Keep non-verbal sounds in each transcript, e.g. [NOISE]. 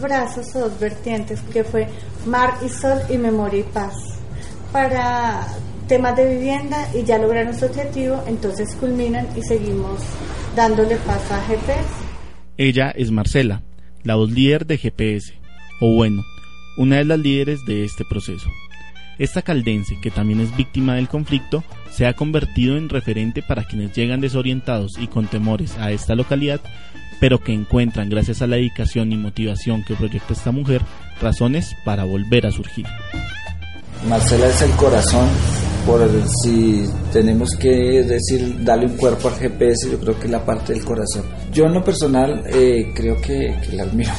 brazos o dos vertientes que fue Mar y Sol y Memoria y Paz para temas de vivienda y ya lograron su objetivo, entonces culminan y seguimos dándole paso a GPS. Ella es Marcela, la voz líder de GPS, o bueno, una de las líderes de este proceso. Esta caldense, que también es víctima del conflicto, se ha convertido en referente para quienes llegan desorientados y con temores a esta localidad, pero que encuentran, gracias a la dedicación y motivación que proyecta esta mujer, razones para volver a surgir. Marcela es el corazón, por si tenemos que decir, darle un cuerpo al GPS, yo creo que es la parte del corazón. Yo en lo personal eh, creo que, que la admiro.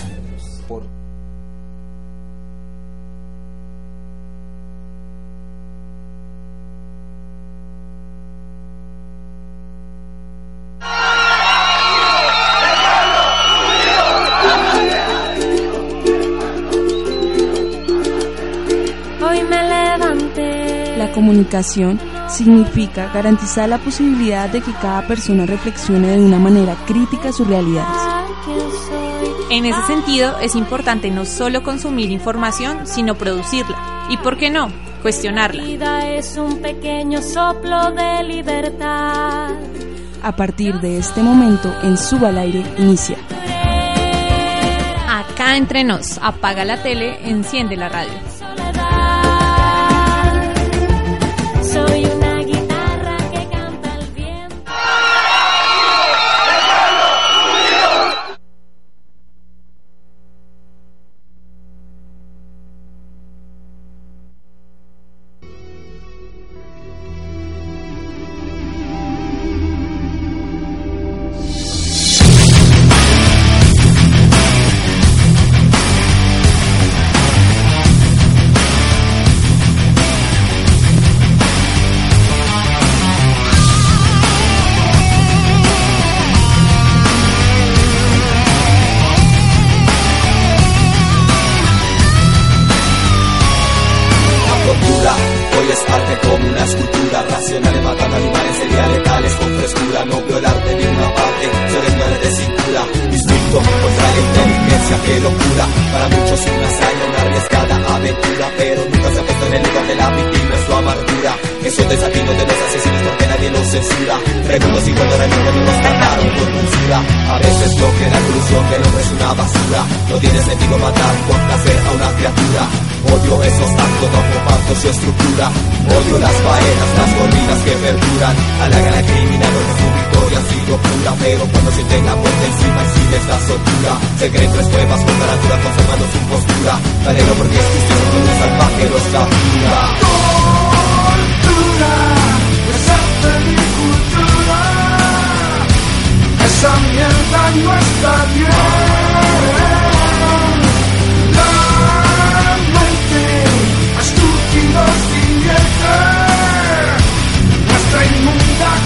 Comunicación significa garantizar la posibilidad de que cada persona reflexione de una manera crítica sus realidades. En ese sentido, es importante no solo consumir información, sino producirla. ¿Y por qué no? Cuestionarla. La vida es un pequeño soplo de libertad. A partir de este momento, en Suba al Aire inicia. Acá entre nos, apaga la tele, enciende la radio. Su estructura. Odio las faenas, las corridas que perduran. Halagan al criminal porque su victoria ha sido Pero cuando sienten la muerte encima sin esta soltura Se creen tres nuevas con natura conformando su postura Galero porque es justicia cuando un salvaje los captura Esa mierda no está bien.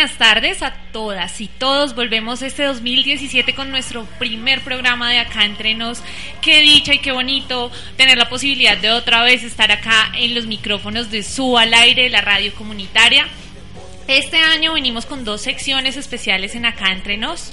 Buenas tardes a todas y todos. Volvemos este 2017 con nuestro primer programa de Acá Entre Nos. Qué dicha y qué bonito tener la posibilidad de otra vez estar acá en los micrófonos de Su al aire, la radio comunitaria. Este año venimos con dos secciones especiales en Acá Entre Nos.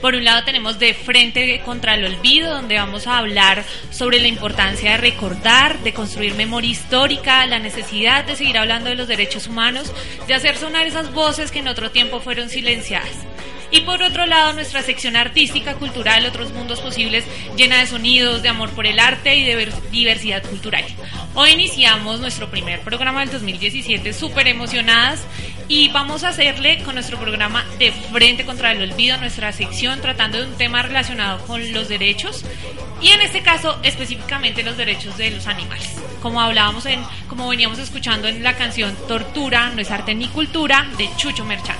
Por un lado tenemos de frente contra el olvido, donde vamos a hablar sobre la importancia de recordar, de construir memoria histórica, la necesidad de seguir hablando de los derechos humanos, de hacer sonar esas voces que en otro tiempo fueron silenciadas. Y por otro lado, nuestra sección artística, cultural, otros mundos posibles, llena de sonidos, de amor por el arte y de ver- diversidad cultural. Hoy iniciamos nuestro primer programa del 2017 súper emocionadas y vamos a hacerle con nuestro programa de Frente contra el Olvido, nuestra sección tratando de un tema relacionado con los derechos y en este caso específicamente los derechos de los animales. Como hablábamos en, como veníamos escuchando en la canción Tortura, no es arte ni cultura de Chucho Merchán.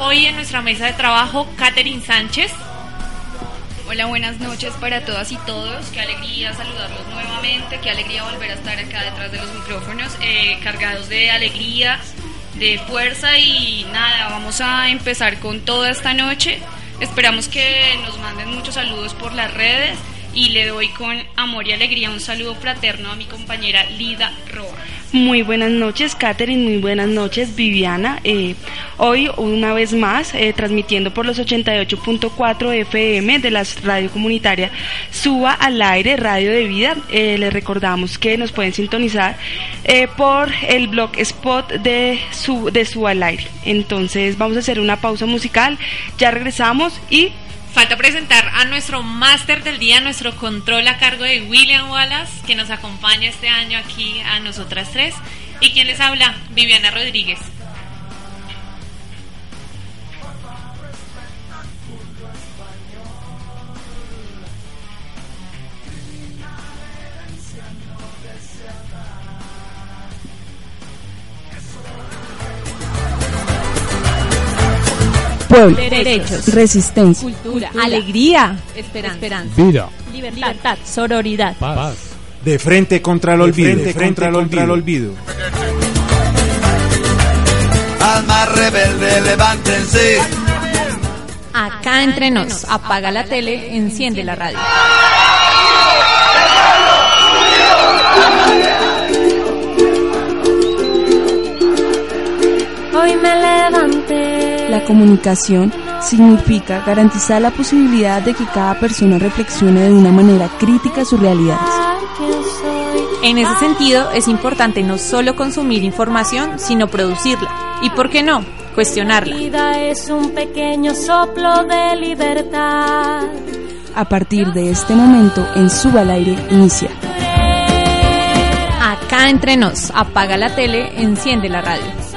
Hoy en nuestra mesa de trabajo, Catherine Sánchez. Hola, buenas noches para todas y todos. Qué alegría saludarlos nuevamente, qué alegría volver a estar acá detrás de los micrófonos, eh, cargados de alegría, de fuerza y nada, vamos a empezar con toda esta noche. Esperamos que nos manden muchos saludos por las redes y le doy con amor y alegría un saludo fraterno a mi compañera Lida Roa. Muy buenas noches, Catherine. Muy buenas noches, Viviana. Eh, hoy, una vez más, eh, transmitiendo por los 88.4 FM de la radio comunitaria Suba al aire, Radio de Vida. Eh, les recordamos que nos pueden sintonizar eh, por el blog spot de, su, de Suba al aire. Entonces, vamos a hacer una pausa musical. Ya regresamos y Falta presentar a nuestro máster del día, nuestro control a cargo de William Wallace, que nos acompaña este año aquí a nosotras tres. ¿Y quién les habla? Viviana Rodríguez. Pueblo, Derechos. resistencia, cultura, alegría, esperanza, Vida. libertad, sororidad. Paz. De frente contra el olvido. De frente contra el olvido. Alma rebelde, levántense. Acá entre nos, apaga la tele, enciende la radio. Hoy me levanté. La comunicación significa garantizar la posibilidad de que cada persona reflexione de una manera crítica sus realidades. En ese sentido, es importante no solo consumir información, sino producirla. ¿Y por qué no? Cuestionarla. La vida es un pequeño soplo de libertad. A partir de este momento, en Suba al aire inicia. Acá entre nos, apaga la tele, enciende la radio.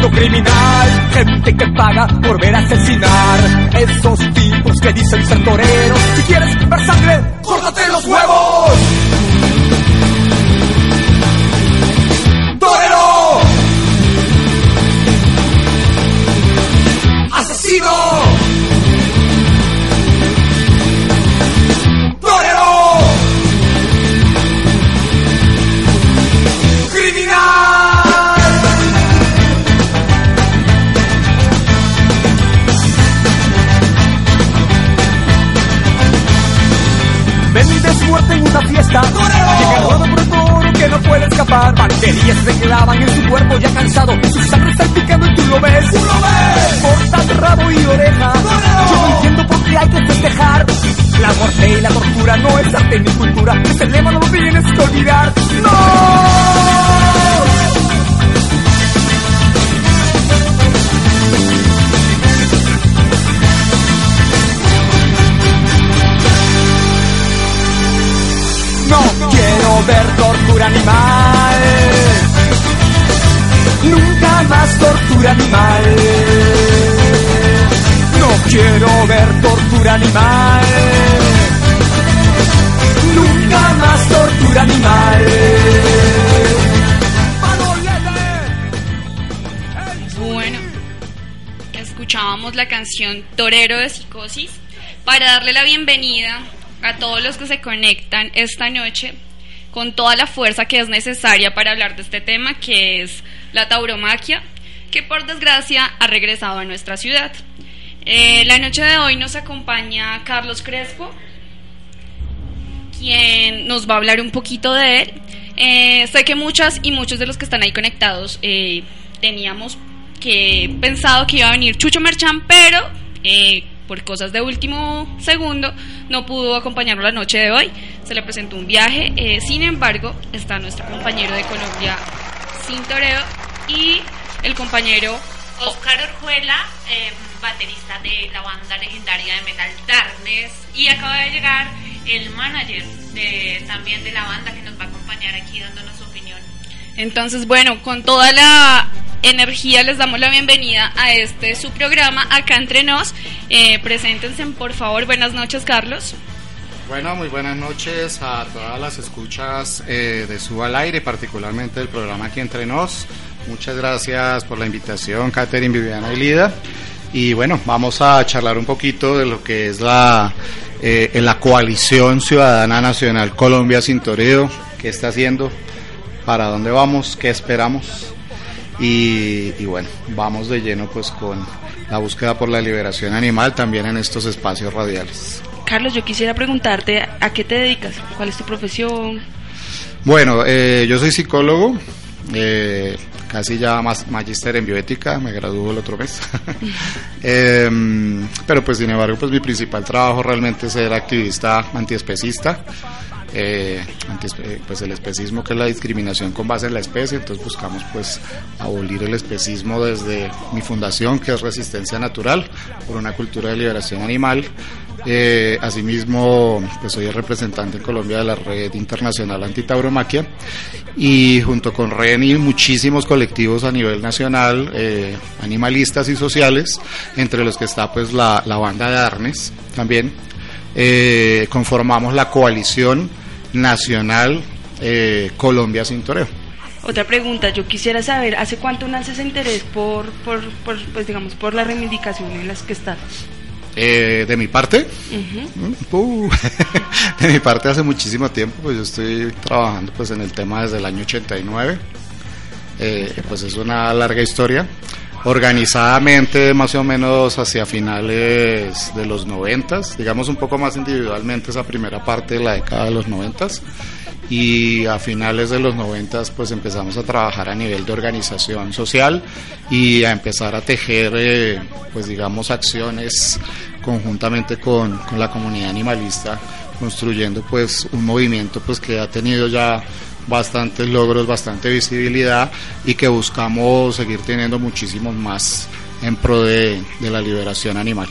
Recinto criminal. Gente que paga por ver asesinar. Esos tipos que dicen ser toreros. Si quieres ver sangre, cuerpo ya cansado. Su sangre salpicando y tú lo ves. ¡Tú lo ves! Corta rabo y oreja. Yo no entiendo por qué hay que festejar. La muerte y la tortura no es arte ni cultura. Este lema no lo tienes que olvidar. ¡No! No quiero ver tortura animal. Tortura animal. No quiero ver tortura animal. Nunca más tortura animal. Bueno, escuchábamos la canción Torero de Psicosis para darle la bienvenida a todos los que se conectan esta noche con toda la fuerza que es necesaria para hablar de este tema, que es la tauromaquia, que por desgracia ha regresado a nuestra ciudad. Eh, la noche de hoy nos acompaña Carlos Crespo, quien nos va a hablar un poquito de él. Eh, sé que muchas y muchos de los que están ahí conectados eh, teníamos que pensado que iba a venir Chucho Merchan, pero por cosas de último segundo no pudo acompañarnos la noche de hoy. Se le presentó un viaje. sin embargo, está nuestro compañero de Colombia, Sin Toreo, y el compañero Oscar Orjuela, eh, baterista de la banda legendaria de metal Darkness, y acaba de llegar el manager de, también de la banda que nos va a acompañar aquí dándonos su opinión. Entonces, bueno, con toda la energía les damos la bienvenida a este su programa acá entre nos. Eh, preséntense, por favor. Buenas noches, Carlos. Bueno, muy buenas noches a todas las escuchas eh, de Suba al Aire, particularmente del programa Aquí Entre Nos. Muchas gracias por la invitación, Catherine, Viviana y Lida. Y bueno, vamos a charlar un poquito de lo que es la, eh, la coalición ciudadana nacional Colombia sin toreo, qué está haciendo, para dónde vamos, qué esperamos. Y, y bueno, vamos de lleno pues con la búsqueda por la liberación animal también en estos espacios radiales. Carlos, yo quisiera preguntarte a qué te dedicas, cuál es tu profesión. Bueno, eh, yo soy psicólogo, eh, casi ya más magíster en bioética, me graduó el otro mes. [LAUGHS] Em, pero pues sin embargo, pues mi principal trabajo realmente es ser activista antiespecista. Eh, antiespe- pues el especismo que es la discriminación con base en la especie, entonces buscamos pues abolir el especismo desde mi fundación que es Resistencia Natural por una cultura de liberación animal. Eh, asimismo, pues soy el representante en Colombia de la Red Internacional Antitauromaquia y junto con REN y muchísimos colectivos a nivel nacional, eh, animalistas y sociales, entre los que está pues la, la banda de Arnes también, eh, conformamos la coalición nacional eh, Colombia sin toreo. Otra pregunta, yo quisiera saber, ¿hace cuánto nace ese interés por, por, por, pues digamos, por la reivindicación en las que estás? Eh, de mi parte. Uh, [LAUGHS] de mi parte hace muchísimo tiempo, pues yo estoy trabajando pues en el tema desde el año 89, Eh, pues es una larga historia, organizadamente más o menos hacia finales de los 90, digamos un poco más individualmente esa primera parte de la década de los 90 y a finales de los 90 pues empezamos a trabajar a nivel de organización social y a empezar a tejer eh, pues digamos acciones conjuntamente con, con la comunidad animalista construyendo pues un movimiento pues que ha tenido ya bastantes logros, bastante visibilidad y que buscamos seguir teniendo muchísimos más en pro de, de la liberación animal.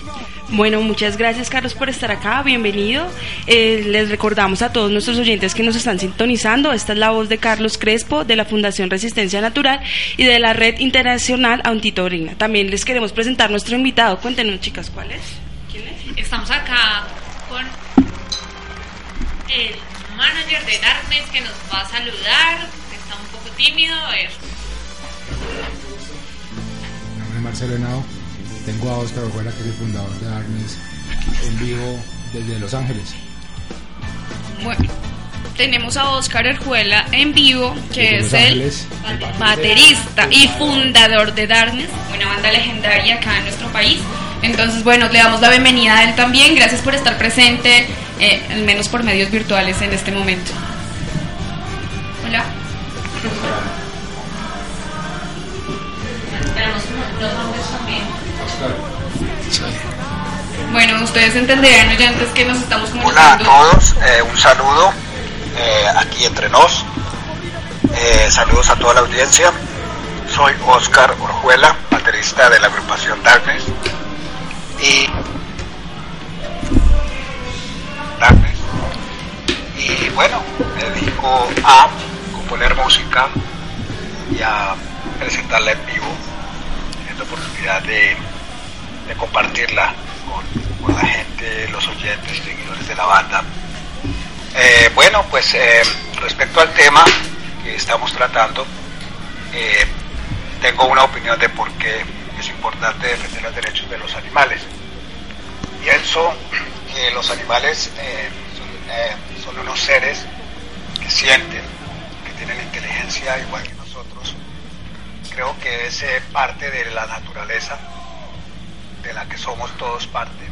Bueno, muchas gracias Carlos por estar acá, bienvenido. Eh, les recordamos a todos nuestros oyentes que nos están sintonizando, esta es la voz de Carlos Crespo de la Fundación Resistencia Natural y de la Red Internacional Antitaurina. También les queremos presentar nuestro invitado, cuéntenos chicas, ¿cuál es? Estamos acá con el manager de Darkness que nos va a saludar. Está un poco tímido. A ver. Mi nombre es Marcelo Henao. Tengo a Oscar Ojuela, que es el fundador de Darkness, en vivo desde Los Ángeles. Bueno, tenemos a Oscar Erjuela en vivo, que es el Ángeles, el baterista y fundador de Darkness, una banda legendaria acá en nuestro país. Entonces, bueno, le damos la bienvenida a él también. Gracias por estar presente, eh, al menos por medios virtuales en este momento. Hola. Tenemos los nombres también. Bueno, ustedes entenderán oyentes que nos estamos Hola a comunicando. todos, eh, un saludo eh, aquí entre nos. Eh, saludos a toda la audiencia. Soy Oscar Orjuela, baterista de la agrupación Darkness. Y Darkness. Y bueno, me dedico a componer música y a presentarla en vivo, teniendo oportunidad de, de compartirla con, con la gente, los oyentes, seguidores de la banda. Eh, bueno, pues eh, respecto al tema que estamos tratando, eh, tengo una opinión de por qué es importante defender los derechos de los animales. Pienso que los animales son, son unos seres que sienten, que tienen inteligencia igual que nosotros. Creo que es parte de la naturaleza de la que somos todos parte.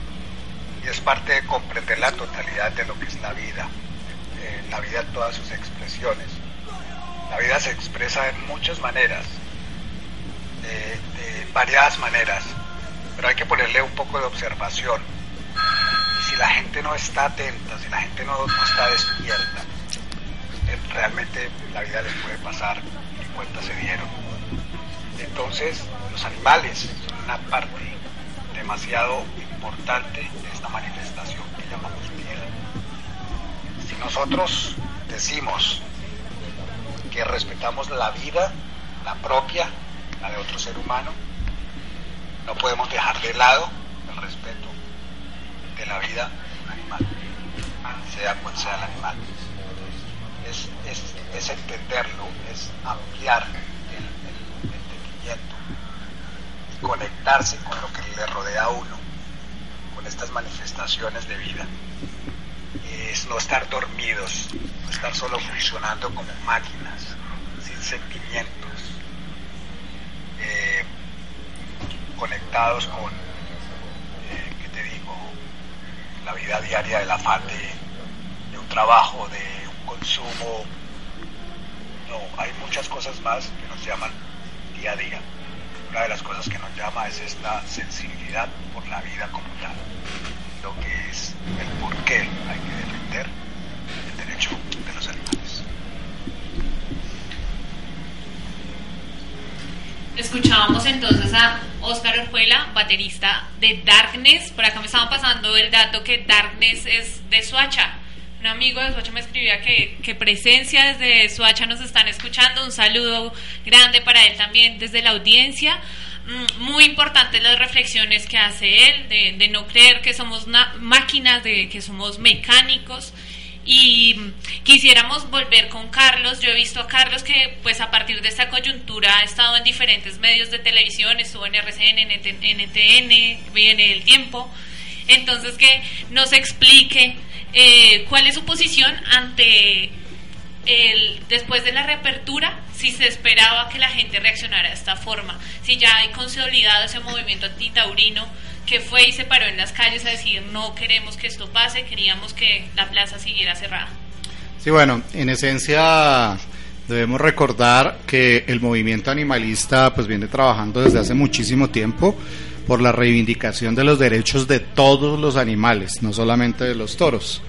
Y es parte de comprender la totalidad de lo que es la vida, eh, la vida en todas sus expresiones. La vida se expresa en muchas maneras, de, variadas maneras, pero hay que ponerle un poco de observación. Y si la gente no está atenta, si la gente no, está despierta, eh, realmente la vida les puede pasar y cuenta se dieron. Entonces, los animales son una parte demasiado importante de esta manifestación que llamamos vida. Si nosotros decimos que respetamos la vida, la propia, la de otro ser humano, no podemos dejar de lado el respeto de la vida animal, sea cual sea el animal. Es, entenderlo, es ampliar el, el- entendimiento conectarse con lo que le rodea a uno, con estas manifestaciones de vida. Es no estar dormidos, no estar solo funcionando como máquinas, sin sentimientos, eh, conectados con, eh, ¿qué te digo?, la vida diaria del afán de, de un trabajo, de un consumo. No, hay muchas cosas más que nos llaman día a día. Una de las cosas que nos llama es esta sensibilidad por la vida como tal. Lo que es el por qué hay que defender el derecho de los animales. Escuchábamos entonces a Oscar Orjuela, baterista de Darkness. Por acá me estaban pasando el dato que Darkness es de Suacha. Un amigo de Suacha me escribía que, que presencia desde Suacha nos están escuchando. Un saludo grande para él también desde la audiencia. Mm, Muy importantes las reflexiones que hace él, de, de no creer que somos na- máquinas, de que somos mecánicos y quisiéramos volver con Carlos. Yo he visto a Carlos que, pues, a partir de esta coyuntura ha estado en diferentes medios de televisión, estuvo en RCN, en ETN, viene el tiempo. Entonces, que nos explique eh, cuál es su posición ante el después de la reapertura, si se esperaba que la gente reaccionara de esta forma, si ya hay consolidado ese movimiento antitaurino que fue y se paró en las calles a decir no queremos que esto pase, queríamos que la plaza siguiera cerrada. Sí, bueno, en esencia debemos recordar que el movimiento animalista pues viene trabajando desde hace muchísimo tiempo por la reivindicación de los derechos de todos los animales, no solamente de los toros.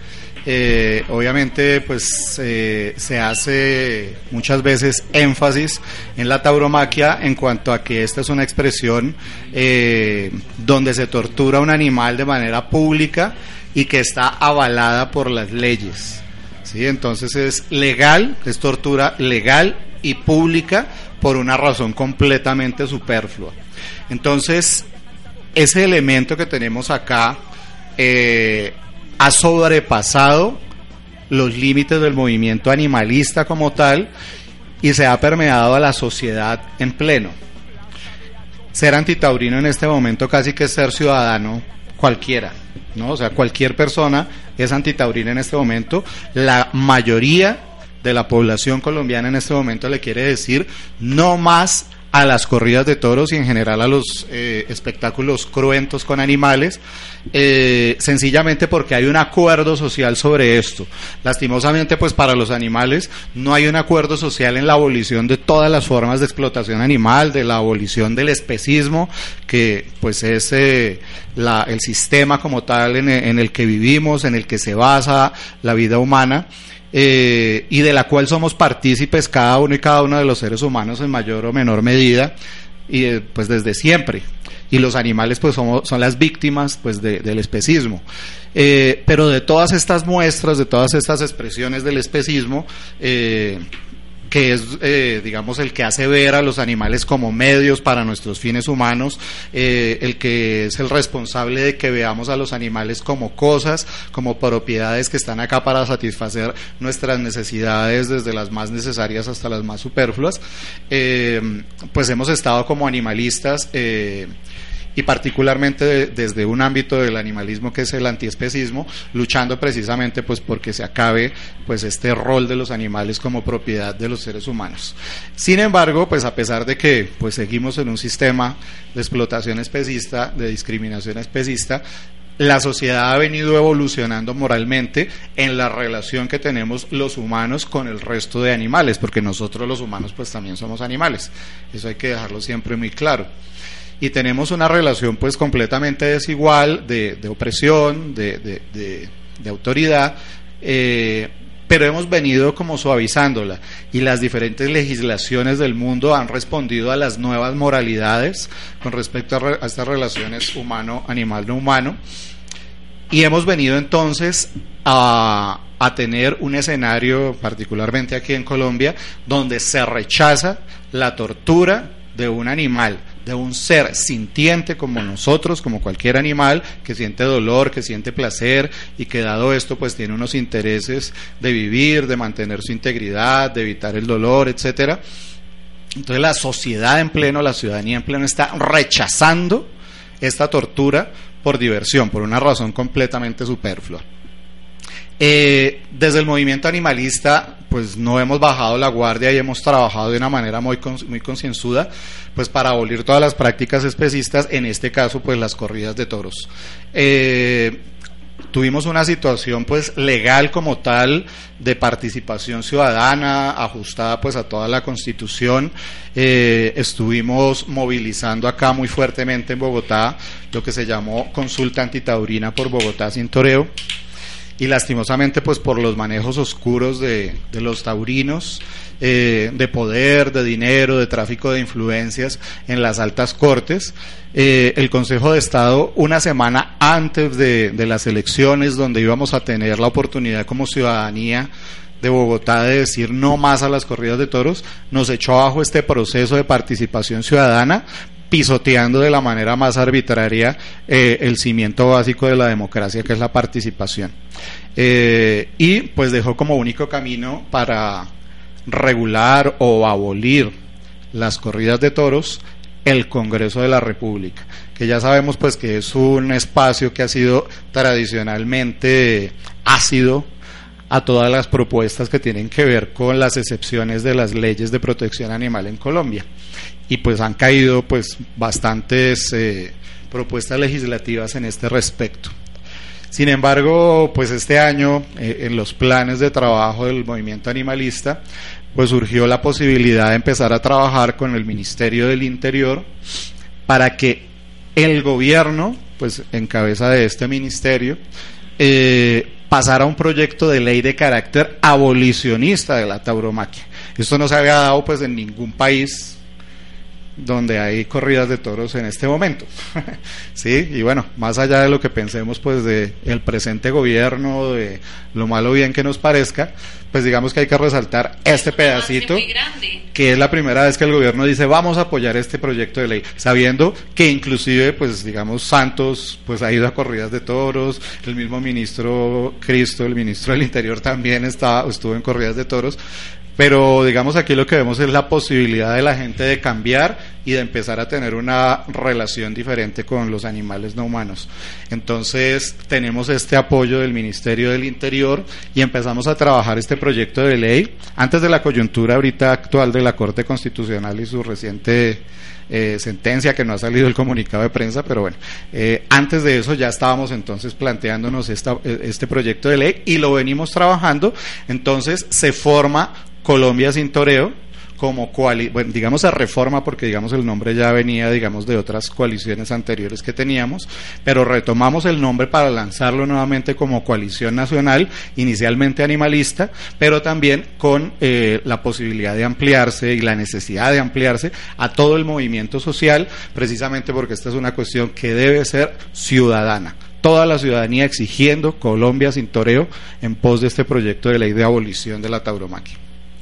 Eh, obviamente pues eh, se hace muchas veces énfasis en la tauromaquia en cuanto a que esta es una expresión eh, donde se tortura un animal de manera pública y que está avalada por las leyes. ¿sí? Entonces es legal, es tortura legal y pública por una razón completamente superflua. Entonces, ese elemento que tenemos acá ha sobrepasado los límites del movimiento animalista como tal y se ha permeado a la sociedad en pleno. Ser antitaurino en este momento casi que es ser ciudadano cualquiera, ¿no? O sea, cualquier persona es antitaurina en este momento. La mayoría de la población colombiana en este momento le quiere decir no más a las corridas de toros y en general a los eh, espectáculos cruentos con animales, eh, sencillamente porque hay un acuerdo social sobre esto. Lastimosamente, pues para los animales no hay un acuerdo social en la abolición de todas las formas de explotación animal, de la abolición del especismo, que pues es eh, la, el sistema como tal en en el que vivimos, en el que se basa la vida humana. Eh, y de la cual somos partícipes cada uno y cada uno de los seres humanos en mayor o menor medida, y eh, pues desde siempre. Y los animales pues somos, son las víctimas pues del especismo. Eh, pero de todas estas muestras, de todas estas expresiones del especismo, que es, eh, digamos, el que hace ver a los animales como medios para nuestros fines humanos, eh, el que es el responsable de que veamos a los animales como cosas, como propiedades que están acá para satisfacer nuestras necesidades, desde las más necesarias hasta las más superfluas, eh, pues hemos estado como animalistas y particularmente desde un ámbito del animalismo que es el antiespecismo, luchando precisamente pues porque se acabe pues este rol de los animales como propiedad de los seres humanos. Sin embargo, pues a pesar de que pues seguimos en un sistema de explotación especista, de discriminación especista, la sociedad ha venido evolucionando moralmente en la relación que tenemos los humanos con el resto de animales, porque nosotros los humanos pues también somos animales. Eso hay que dejarlo siempre muy claro y tenemos una relación pues completamente desigual de, opresión, de, autoridad, eh, pero hemos venido como suavizándola. Y las diferentes legislaciones del mundo han respondido a las nuevas moralidades con respecto a, a estas relaciones humano-animal-no humano. Y hemos venido entonces a, a tener un escenario, particularmente aquí en Colombia, donde se rechaza la tortura de un animal de un ser sintiente como nosotros, como cualquier animal, que siente dolor, que siente placer y que dado esto pues tiene unos intereses de vivir, de mantener su integridad, de evitar el dolor, etcétera. Entonces la sociedad en pleno, la ciudadanía en pleno está rechazando esta tortura por diversión, por una razón completamente superflua. Eh, desde el movimiento animalista, pues no hemos bajado la guardia y hemos trabajado de una manera muy, muy concienzuda, pues para abolir todas las prácticas especistas, en este caso, pues las corridas de toros. Eh, tuvimos una situación pues legal como tal de participación ciudadana ajustada pues a toda la constitución eh, estuvimos movilizando acá muy fuertemente en Bogotá lo que se llamó consulta antitaurina por Bogotá sin toreo y lastimosamente pues por los manejos oscuros de, los taurinos, eh, de poder, de dinero, de tráfico de influencias en las altas cortes, eh, el Consejo de Estado una semana antes de, de las elecciones donde íbamos a tener la oportunidad como ciudadanía de Bogotá de decir no más a las corridas de toros, nos echó abajo este proceso de participación ciudadana pisoteando de la manera más arbitraria eh, el cimiento básico de la democracia, que es la participación. Eh, y pues dejó como único camino para regular o abolir las corridas de toros el Congreso de la República, que ya sabemos pues que es un espacio que ha sido tradicionalmente ácido a todas las propuestas que tienen que ver con las excepciones de las leyes de protección animal en Colombia y pues han caído pues bastantes eh, propuestas legislativas en este respecto. Sin embargo, pues este año eh, en los planes de trabajo del movimiento animalista, pues surgió la posibilidad de empezar a trabajar con el Ministerio del Interior para que el gobierno, pues en cabeza de este ministerio, eh, pasara un proyecto de ley de carácter abolicionista de la tauromaquia. Esto no se había dado pues en ningún país donde hay corridas de toros en este momento. [LAUGHS] sí, y bueno, más allá de lo que pensemos pues de el presente gobierno, de lo malo bien que nos parezca, pues digamos que hay que resaltar este pedacito, que es la primera vez que el gobierno dice vamos a apoyar este proyecto de ley, sabiendo que inclusive pues digamos Santos pues ha ido a corridas de toros, el mismo ministro Cristo, el ministro del Interior también estaba, estuvo en corridas de toros, Pero digamos aquí lo que vemos es la posibilidad de la gente de cambiar y de empezar a tener una relación diferente con los animales no humanos. Entonces tenemos este apoyo del Ministerio del Interior y empezamos a trabajar este proyecto de ley antes de la coyuntura ahorita actual de la Corte Constitucional y su reciente eh, sentencia que no ha salido el comunicado de prensa, pero bueno, eh, antes de eso ya estábamos entonces planteándonos esta, eh, este proyecto de ley y lo venimos trabajando, entonces se forma Colombia sin toreo, como bueno, digamos a reforma porque digamos el nombre ya venía digamos de otras coaliciones anteriores que teníamos, pero retomamos el nombre para lanzarlo nuevamente como coalición nacional, inicialmente animalista, pero también con eh, la posibilidad de ampliarse y la necesidad de ampliarse a todo el movimiento social, precisamente porque esta es una cuestión que debe ser ciudadana toda la ciudadanía exigiendo Colombia sin toreo en pos de este proyecto de ley de abolición de la tauromaquia.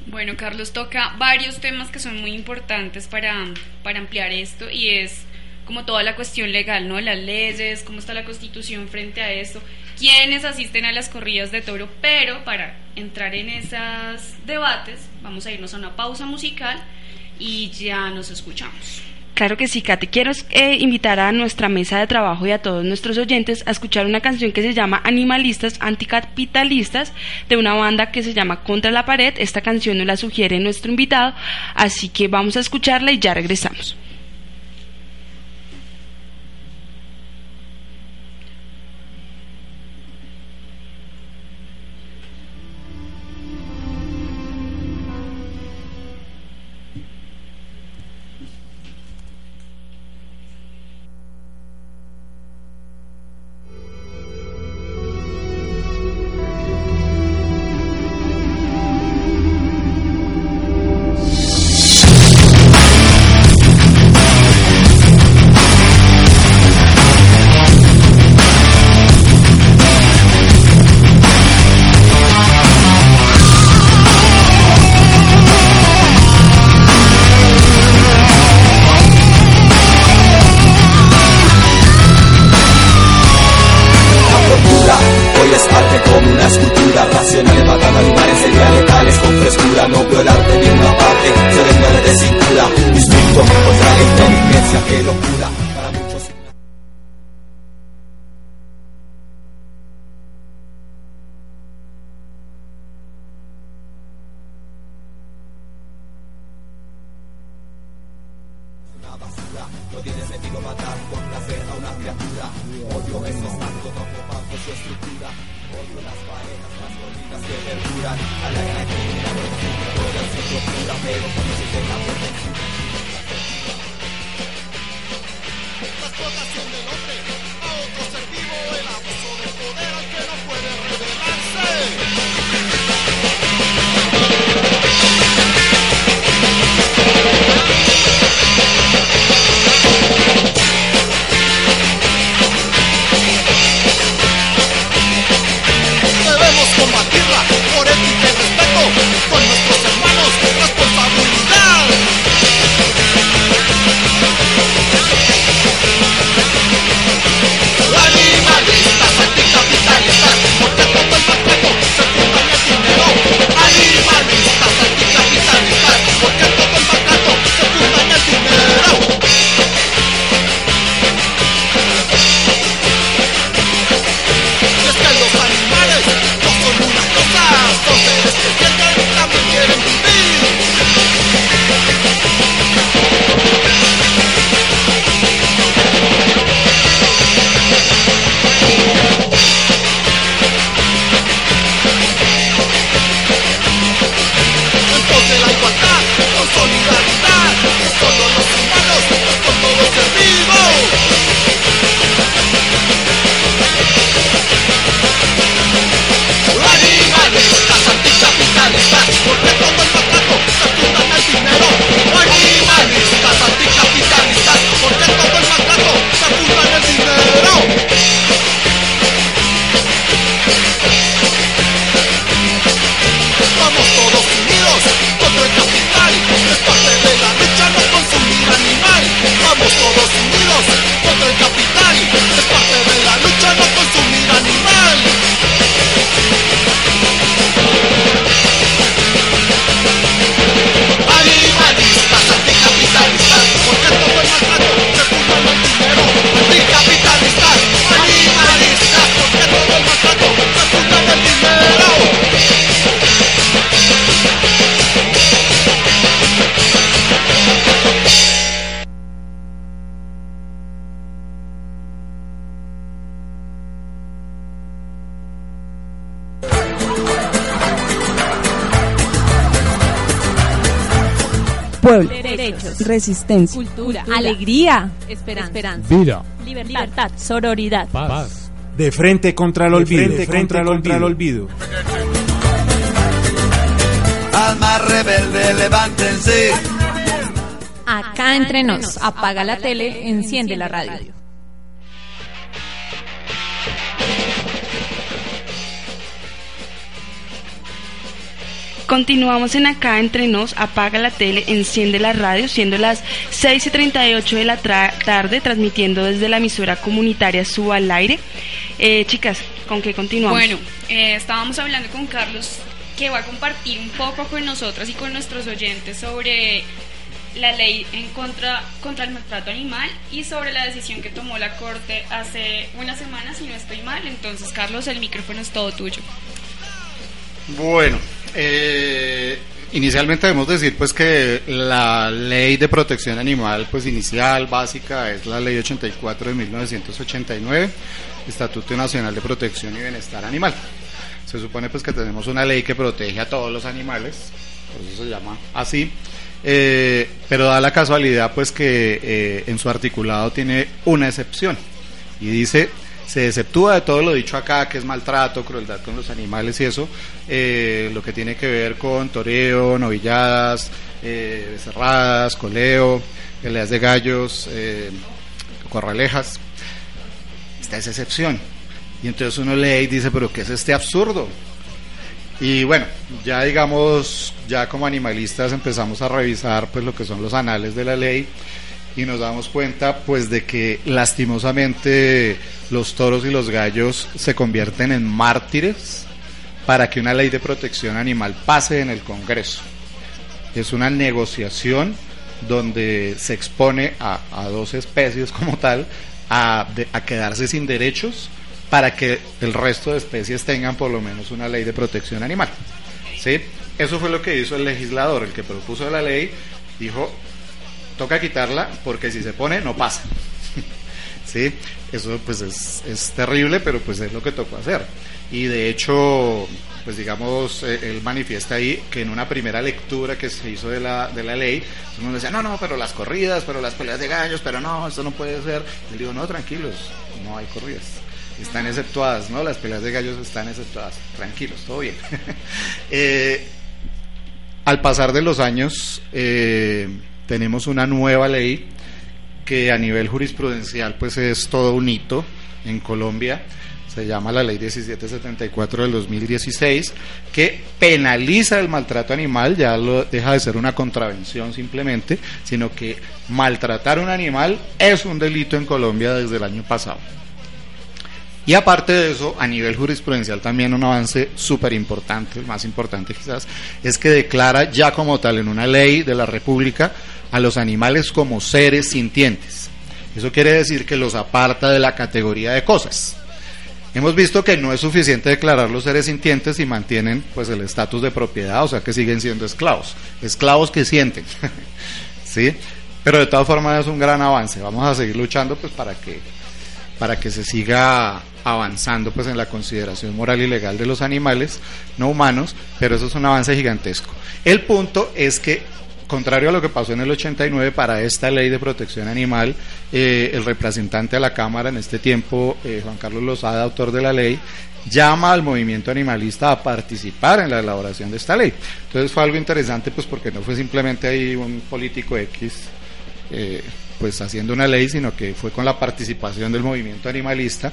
Bueno, Carlos toca varios temas que son muy importantes para, para ampliar esto y es como toda la cuestión legal, ¿no? Las leyes, cómo está la constitución frente a esto, quiénes asisten a las corridas de toro, pero para entrar en esos debates vamos a irnos a una pausa musical y ya nos escuchamos. Claro que sí, Katy. Quiero eh, invitar a nuestra mesa de trabajo y a todos nuestros oyentes a escuchar una canción que se llama Animalistas Anticapitalistas de una banda que se llama Contra la Pared. Esta canción nos la sugiere nuestro invitado, así que vamos a escucharla y ya regresamos. Resistencia. Cultura. Alegría. Esperanza. Vida. Libertad. Sororidad. Paz. De frente contra el olvido. De frente contra el olvido. Alma rebelde, levántense. Acá entre nos. Apaga la tele, enciende la radio. Continuamos en acá entre nos, apaga la tele, enciende la radio, siendo las 6 y 38 de la tra- tarde, transmitiendo desde la emisora comunitaria Suba al aire. Eh, chicas, ¿con qué continuamos? Bueno, eh, estábamos hablando con Carlos que va a compartir un poco con nosotros y con nuestros oyentes sobre la ley en contra, contra el maltrato animal y sobre la decisión que tomó la Corte hace una semana, si no estoy mal. Entonces, Carlos, el micrófono es todo tuyo. Bueno, eh, inicialmente debemos decir pues que la ley de protección animal pues inicial, básica, es la ley 84 de 1989, Estatuto Nacional de Protección y Bienestar Animal. Se supone pues que tenemos una ley que protege a todos los animales, por eso se llama así, eh, pero da la casualidad pues que eh, en su articulado tiene una excepción y dice se exceptúa de todo lo dicho acá, que es maltrato, crueldad con los animales y eso, eh, lo que tiene que ver con toreo, novilladas, eh, becerradas, coleo, peleas de gallos, eh, corralejas. Esta es excepción. Y entonces uno lee y dice, pero ¿qué es este absurdo? Y bueno, ya digamos, ya como animalistas empezamos a revisar pues lo que son los anales de la ley y nos damos cuenta pues de que lastimosamente los toros y los gallos se convierten en mártires para que una ley de protección animal pase en el Congreso. Es una negociación donde se expone a, a dos especies como tal a, a quedarse sin derechos para que el resto de especies tengan por lo menos una ley de protección animal. ¿Sí? Eso fue lo que hizo el legislador, el que propuso la ley, dijo, toca quitarla porque si se pone no pasa. [LAUGHS] ¿Sí? Eso pues es, es terrible, pero pues es lo que tocó hacer. Y de hecho, pues digamos, eh, él manifiesta ahí que en una primera lectura que se hizo de la, de la ley, mundo decía, no, no, pero las corridas, pero las peleas de gallos, pero no, esto no puede ser. Y él dijo, no, tranquilos, no hay corridas. Están exceptuadas, ¿no? Las peleas de gallos están exceptuadas. Tranquilos, todo bien. [LAUGHS] Eh, al pasar de los años, eh, tenemos una nueva ley que a nivel jurisprudencial pues es todo un hito en Colombia. Se llama la ley 1774 del 2016, que penaliza el maltrato animal, ya lo deja de ser una contravención simplemente, sino que maltratar un animal es un delito en Colombia desde el año pasado. Y aparte de eso, a nivel jurisprudencial también un avance súper importante, el más importante quizás, es que declara ya como tal en una ley de la República a los animales como seres sintientes. Eso quiere decir que los aparta de la categoría de cosas. Hemos visto que no es suficiente declarar los seres sintientes y mantienen pues el estatus de propiedad, o sea que siguen siendo esclavos, esclavos que sienten. [LAUGHS] ¿Sí? Pero de todas formas es un gran avance. Vamos a seguir luchando pues para que para que se siga avanzando pues en la consideración moral y legal de los animales no humanos, pero eso es un avance gigantesco. El punto es que contrario a lo que pasó en el 89 para esta ley de protección animal, eh, el representante a la Cámara en este tiempo, eh, Juan Carlos Lozada, autor de la ley, llama al movimiento animalista a participar en la elaboración de esta ley. Entonces fue algo interesante pues porque no fue simplemente ahí un político X eh, pues haciendo una ley, sino que fue con la participación del movimiento animalista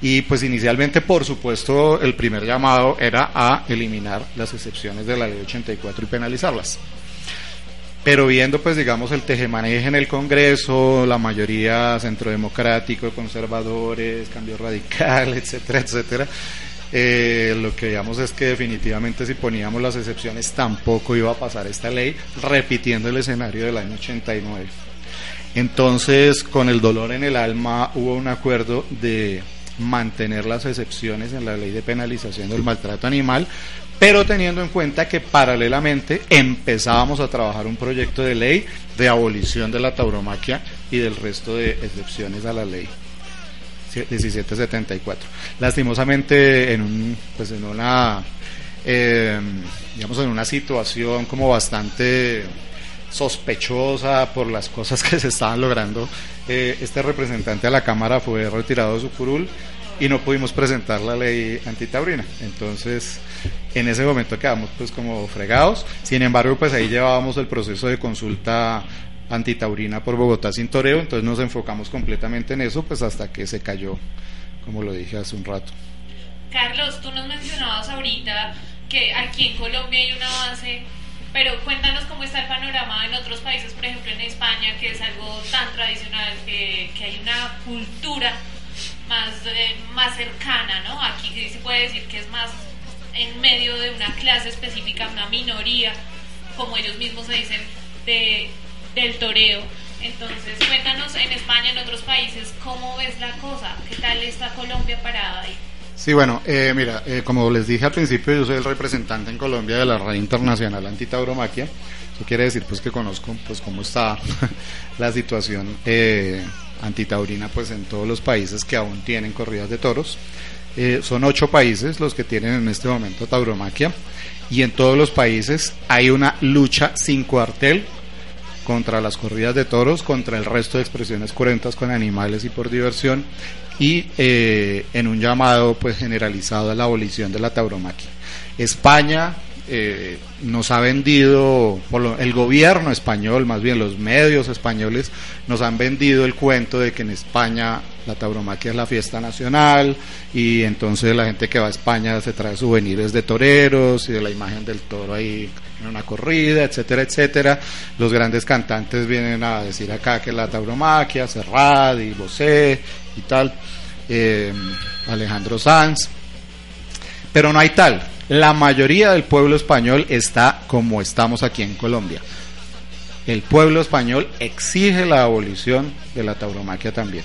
y pues inicialmente por supuesto el primer llamado era a eliminar las excepciones de la ley 84 y penalizarlas. Pero viendo pues digamos el tejemaneje en el Congreso, la mayoría centrodemocrático, conservadores, cambio radical, [LAUGHS] etcétera, etcétera, eh, lo que veíamos es que definitivamente si poníamos las excepciones tampoco iba a pasar esta ley, repitiendo el escenario del año 89. Entonces, con el dolor en el alma, hubo un acuerdo de mantener las excepciones en la ley de penalización del maltrato animal, pero teniendo en cuenta que paralelamente empezábamos a trabajar un proyecto de ley de abolición de la tauromaquia y del resto de excepciones a la ley 1774. Lastimosamente, en un, pues en una, eh, digamos, en una situación como bastante sospechosa por las cosas que se estaban logrando, eh, este representante a la Cámara fue retirado de su curul y no pudimos presentar la ley antitaurina. Entonces, en ese momento quedamos pues como fregados. Sin embargo, pues ahí llevábamos el proceso de consulta antitaurina por Bogotá sin toreo, entonces nos enfocamos completamente en eso, pues hasta que se cayó, como lo dije hace un rato. Carlos, tú nos mencionabas ahorita que aquí en Colombia hay un avance, pero cuéntanos cómo está el panorama en otros países, por ejemplo en España, que es algo tan tradicional, que, que hay una cultura más, eh, más cercana, ¿no? Aquí se puede decir que es más en medio de una clase específica, una minoría, como ellos mismos se dicen, de, del toreo. Entonces, cuéntanos en España, en otros países, ¿cómo ves la cosa? ¿Qué tal está Colombia parada ahí? Sí, bueno, eh, mira, eh, como les dije al principio, yo soy el representante en Colombia de la Red Internacional Antitauromaquia. Eso quiere decir pues que conozco pues cómo está [LAUGHS] la situación eh, antitaurina pues en todos los países que aún tienen corridas de toros. Eh, son ocho países los que tienen en este momento tauromaquia y en todos los países hay una lucha sin cuartel contra las corridas de toros, contra el resto de expresiones cruentas con animales y por diversión y eh, en un llamado pues generalizado a la abolición de la tauromaquia. España eh, nos ha vendido, el gobierno español, más bien los medios españoles, nos han vendido el cuento de que en España la tauromaquia es la fiesta nacional y entonces la gente que va a España se trae souvenirs de toreros y de la imagen del toro ahí en una corrida, etcétera, etcétera. Los grandes cantantes vienen a decir acá que la tauromaquia, Serrat y Bosé y tal, eh, Alejandro Sanz, pero no hay tal. La mayoría del pueblo español está como estamos aquí en Colombia. El pueblo español exige la abolición de la tauromaquia también.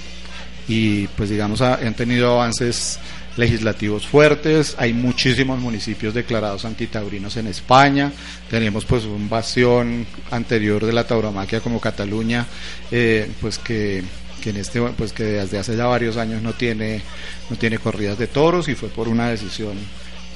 Y pues digamos, ha- han tenido avances legislativos fuertes, hay muchísimos municipios declarados antitaurinos en España, tenemos pues un bastión anterior de la tauromaquia como Cataluña, eh, pues que, que en este pues que desde hace ya varios años no tiene no tiene corridas de toros y fue por una decisión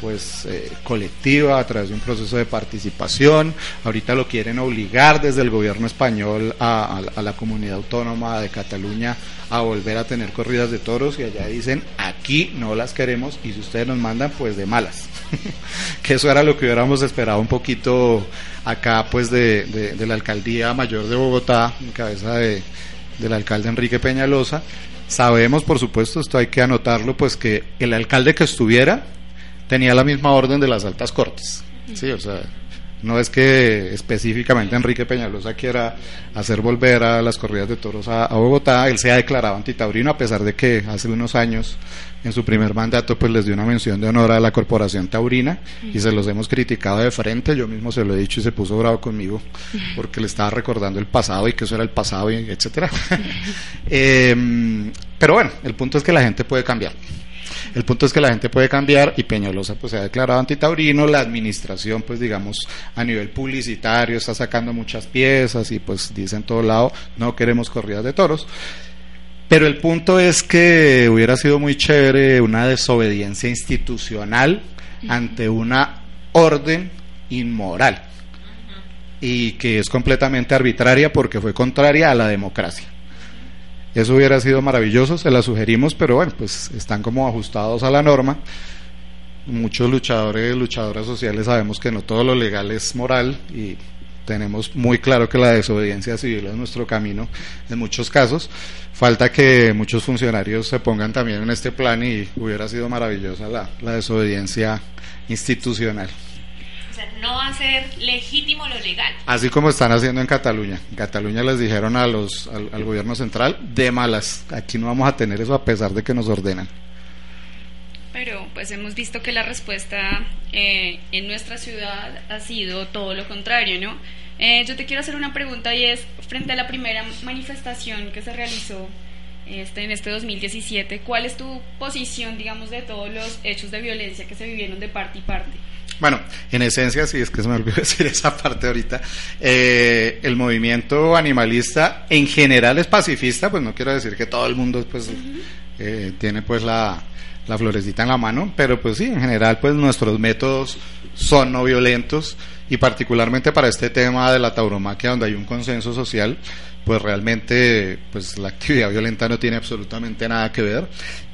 pues eh, colectiva a través de un proceso de participación. Ahorita lo quieren obligar desde el gobierno español a, la comunidad autónoma de Cataluña a volver a tener corridas de toros y allá dicen aquí no las queremos y si ustedes nos mandan pues de malas. [LAUGHS] que eso era lo que hubiéramos esperado un poquito acá pues de, de- de la alcaldía mayor de Bogotá en cabeza de, del alcalde Enrique Peñalosa. Sabemos, por supuesto, esto hay que anotarlo, pues que el alcalde que estuviera tenía la misma orden de las altas cortes. Sí, o sea, no es que específicamente Enrique Peñalosa quiera hacer volver a las corridas de toros a, Bogotá, él se ha declarado antitaurino a pesar de que hace unos años en su primer mandato pues les dio una mención de honor a la corporación taurina y se los hemos criticado de frente, yo mismo se lo he dicho y se puso bravo conmigo porque le estaba recordando el pasado y que eso era el pasado y etcétera. [LAUGHS] Em, pero bueno, el punto es que la gente puede cambiar. El punto es que la gente puede cambiar y Peñalosa pues se ha declarado antitaurino, la administración pues digamos a nivel publicitario está sacando muchas piezas y pues dice en todo lado no queremos corridas de toros. Pero el punto es que hubiera sido muy chévere una desobediencia institucional ante una orden inmoral y que es completamente arbitraria porque fue contraria a la democracia. Eso hubiera sido maravilloso, se la sugerimos, pero bueno, pues están como ajustados a la norma. Muchos luchadores, luchadoras sociales sabemos que no todo lo legal es moral y tenemos muy claro que la desobediencia civil es nuestro camino en muchos casos. Falta que muchos funcionarios se pongan también en este plan y hubiera sido maravillosa la, la desobediencia institucional. Sea, no va a ser legítimo lo legal. Así como están haciendo en Cataluña. En Cataluña les dijeron a los, al, al gobierno central de malas. Aquí no vamos a tener eso a pesar de que nos ordenan. Pero pues hemos visto que la respuesta eh, en nuestra ciudad ha sido todo lo contrario, ¿no? Eh, yo te quiero hacer una pregunta y es, frente a la primera manifestación que se realizó este, en este 2017, ¿cuál es tu posición, digamos, de todos los hechos de violencia que se vivieron de parte y parte? Bueno, en esencia, sí, es que se me olvidó [LAUGHS] decir esa parte ahorita, eh, el movimiento animalista en general es pacifista, pues no quiero decir que todo el mundo pues, eh, tiene pues la, la florecita en la mano, pero pues sí, en general pues nuestros métodos son no violentos y particularmente para este tema de la tauromaquia donde hay un consenso social, pues realmente pues la actividad violenta no tiene absolutamente nada que ver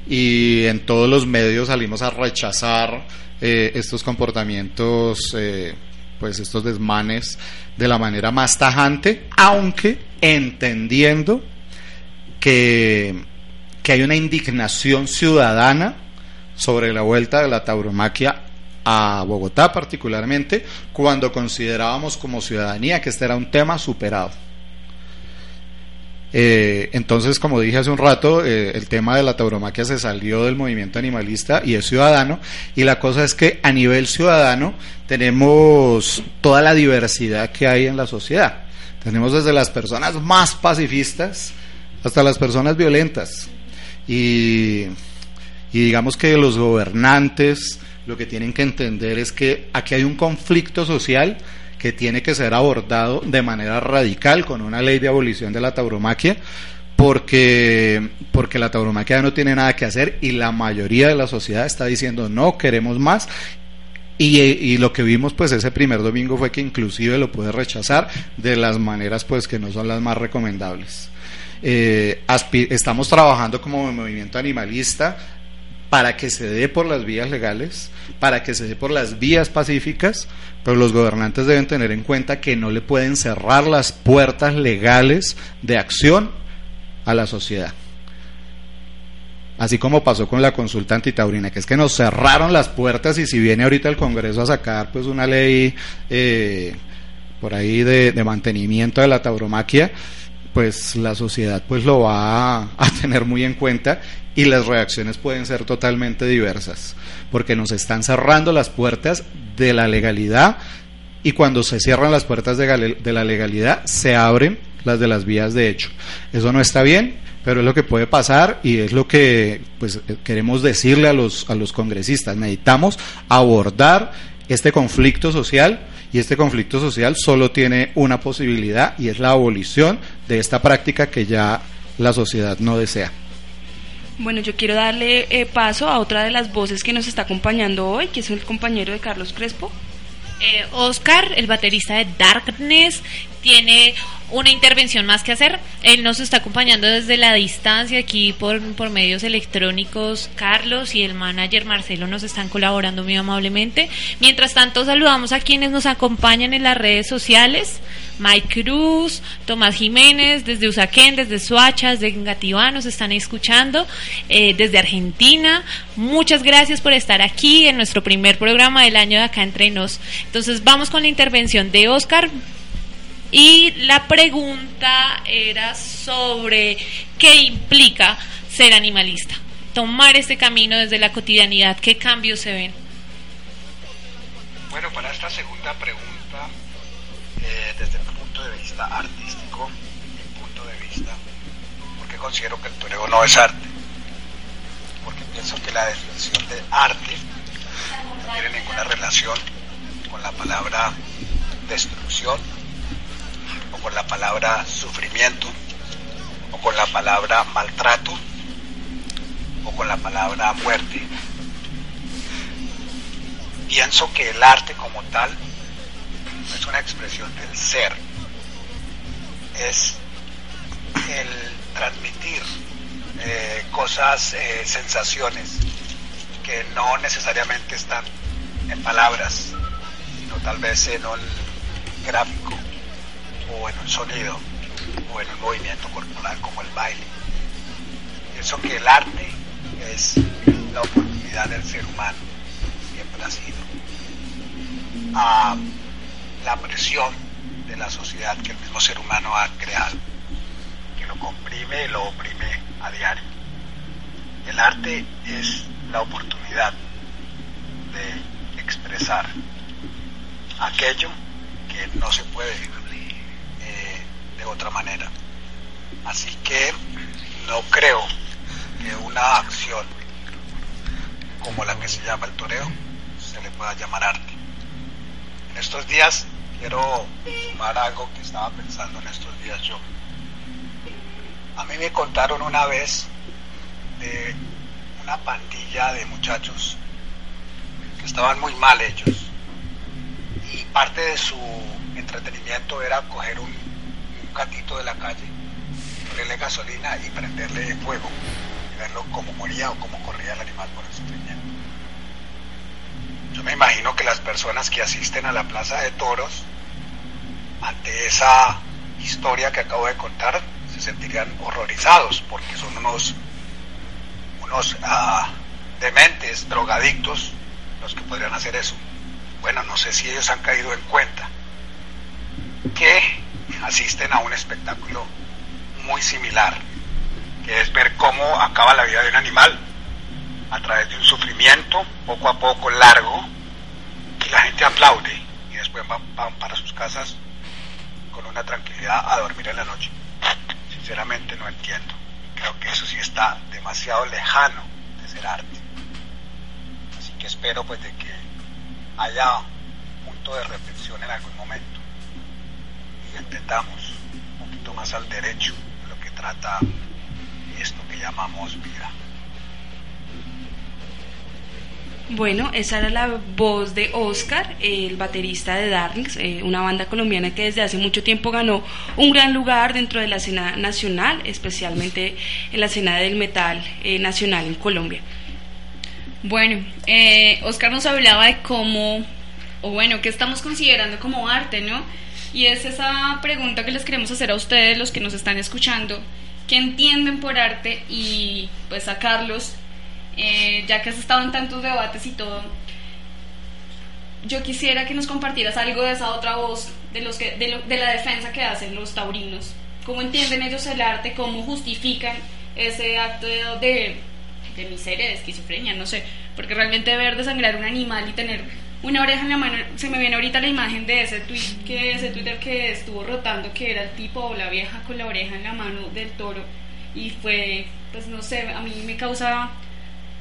y en todos los medios salimos a rechazar eh, estos comportamientos eh, pues estos desmanes de la manera más tajante, aunque entendiendo que, que hay una indignación ciudadana sobre la vuelta de la tauromaquia a Bogotá particularmente, cuando considerábamos como ciudadanía que este era un tema superado. Eh, entonces, como dije hace un rato, eh, el tema de la tauromaquia se salió del movimiento animalista y es ciudadano. Y la cosa es que a nivel ciudadano tenemos toda la diversidad que hay en la sociedad. Tenemos desde las personas más pacifistas hasta las personas violentas. Y, y digamos que los gobernantes lo que tienen que entender es que aquí hay un conflicto social que tiene que ser abordado de manera radical con una ley de abolición de la tauromaquia, porque, porque la tauromaquia no tiene nada que hacer y la mayoría de la sociedad está diciendo no queremos más y, lo que vimos pues ese primer domingo fue que inclusive lo puede rechazar de las maneras pues que no son las más recomendables. Eh, estamos trabajando como movimiento animalista para que se dé por las vías legales, para que se dé por las vías pacíficas, pero los gobernantes deben tener en cuenta que no le pueden cerrar las puertas legales de acción a la sociedad. Así como pasó con la consulta antitaurina, que es que nos cerraron las puertas y si viene ahorita el Congreso a sacar pues una ley eh, por ahí de, mantenimiento de la tauromaquia, pues la sociedad pues lo va a, tener muy en cuenta y las reacciones pueden ser totalmente diversas, porque nos están cerrando las puertas de la legalidad y cuando se cierran las puertas de, la legalidad se abren las de las vías de hecho. Eso no está bien, pero es lo que puede pasar y es lo que pues queremos decirle a los a los congresistas, necesitamos abordar este conflicto social y este conflicto social solo tiene una posibilidad y es la abolición de esta práctica que ya la sociedad no desea. Bueno, yo quiero darle eh, paso a otra de las voces que nos está acompañando hoy, que es el compañero de Carlos Crespo. Eh, Oscar, el baterista de Darkness, tiene una intervención más que hacer. Él nos está acompañando desde la distancia aquí por, por medios electrónicos. Carlos y el manager Marcelo nos están colaborando muy amablemente. Mientras tanto, saludamos a quienes nos acompañan en las redes sociales. Mike Cruz, Tomás Jiménez, desde Usaquén, desde Suachas, de Gativá, nos están escuchando, eh, desde Argentina. Muchas gracias por estar aquí en nuestro primer programa del año de Acá Entre Nos. Entonces, vamos con la intervención de Oscar. Y la pregunta era sobre qué implica ser animalista, tomar este camino desde la cotidianidad, qué cambios se ven. Bueno, para esta segunda pregunta, artístico, mi punto de vista, porque considero que el toreo no es arte, porque pienso que la definición de arte no tiene ninguna relación con la palabra destrucción o con la palabra sufrimiento, o con la palabra maltrato, o con la palabra muerte. Pienso que el arte como tal es una expresión del ser, es el transmitir eh, cosas, eh, sensaciones que no necesariamente están en palabras, sino tal vez en un gráfico o en un sonido o en un movimiento corporal como el baile. Pienso que el arte es la oportunidad del ser humano, siempre ha sido, a la presión la sociedad que el mismo ser humano ha creado, que lo comprime y lo oprime a diario. El arte es la oportunidad de expresar aquello que no se puede de otra manera. Así que no creo que una acción como la que se llama el toreo se le pueda llamar arte. En estos días quiero sumar algo que estaba pensando en estos días yo. A mí me contaron una vez de una pandilla de muchachos que estaban muy mal ellos. Y parte de su entretenimiento era coger un, un gatito de la calle, ponerle gasolina y prenderle fuego y verlo cómo moría o cómo corría el animal por el sufrimiento. Yo me imagino que las personas que asisten a la plaza de toros ante esa historia que acabo de contar se sentirían horrorizados porque son unos unos ah, dementes, drogadictos los que podrían hacer eso. Bueno, no sé si ellos han caído en cuenta que asisten a un espectáculo muy similar, que es ver cómo acaba la vida de un animal a través de un sufrimiento poco a poco largo y la gente aplaude y después van, van para sus casas con una tranquilidad a dormir en la noche. Sinceramente no entiendo. Creo que eso sí está demasiado lejano de ser arte. Así que espero pues de que haya un punto de reflexión en algún momento y entendamos un poquito más al derecho de lo que trata esto que llamamos vida. Bueno, esa era la voz de Oscar, el baterista de Darlings, eh, una banda colombiana que desde hace mucho tiempo ganó un gran lugar dentro de la escena nacional, especialmente en la escena del metal eh, nacional en Colombia. Bueno, eh, Oscar nos hablaba de cómo, o bueno, qué estamos considerando como arte, ¿no? Y es esa pregunta que les queremos hacer a ustedes, los que nos están escuchando, ¿qué entienden por arte? Y pues a Carlos, eh, ya que has estado en tantos debates y todo, yo quisiera que nos compartieras algo de esa otra voz, de, los que, de, lo- de la defensa que hacen los taurinos. ¿Cómo entienden ellos el arte? ¿Cómo justifican ese acto de, de, de miseria, de esquizofrenia? No sé, porque realmente ver desangrar un animal y tener una oreja en la mano, se me viene ahorita la imagen de ese tweet que ese Twitter que estuvo rotando que era el tipo o la vieja con la oreja en la mano del toro y fue, pues no sé, a mí me causa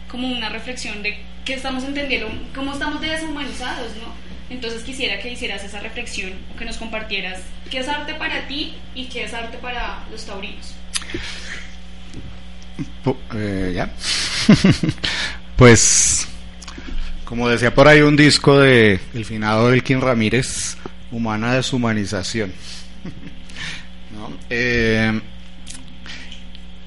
como una reflexión de qué estamos entendiendo, cómo estamos deshumanizados, ¿no? Entonces quisiera que hicieras esa reflexión o que nos compartieras qué es arte para ti y qué es arte para los taurinos. Eh, ya. [LAUGHS] pues, como decía por ahí un disco de el finado Elkin Ramírez, Humana Deshumanización. [LAUGHS] ¿No? Eh,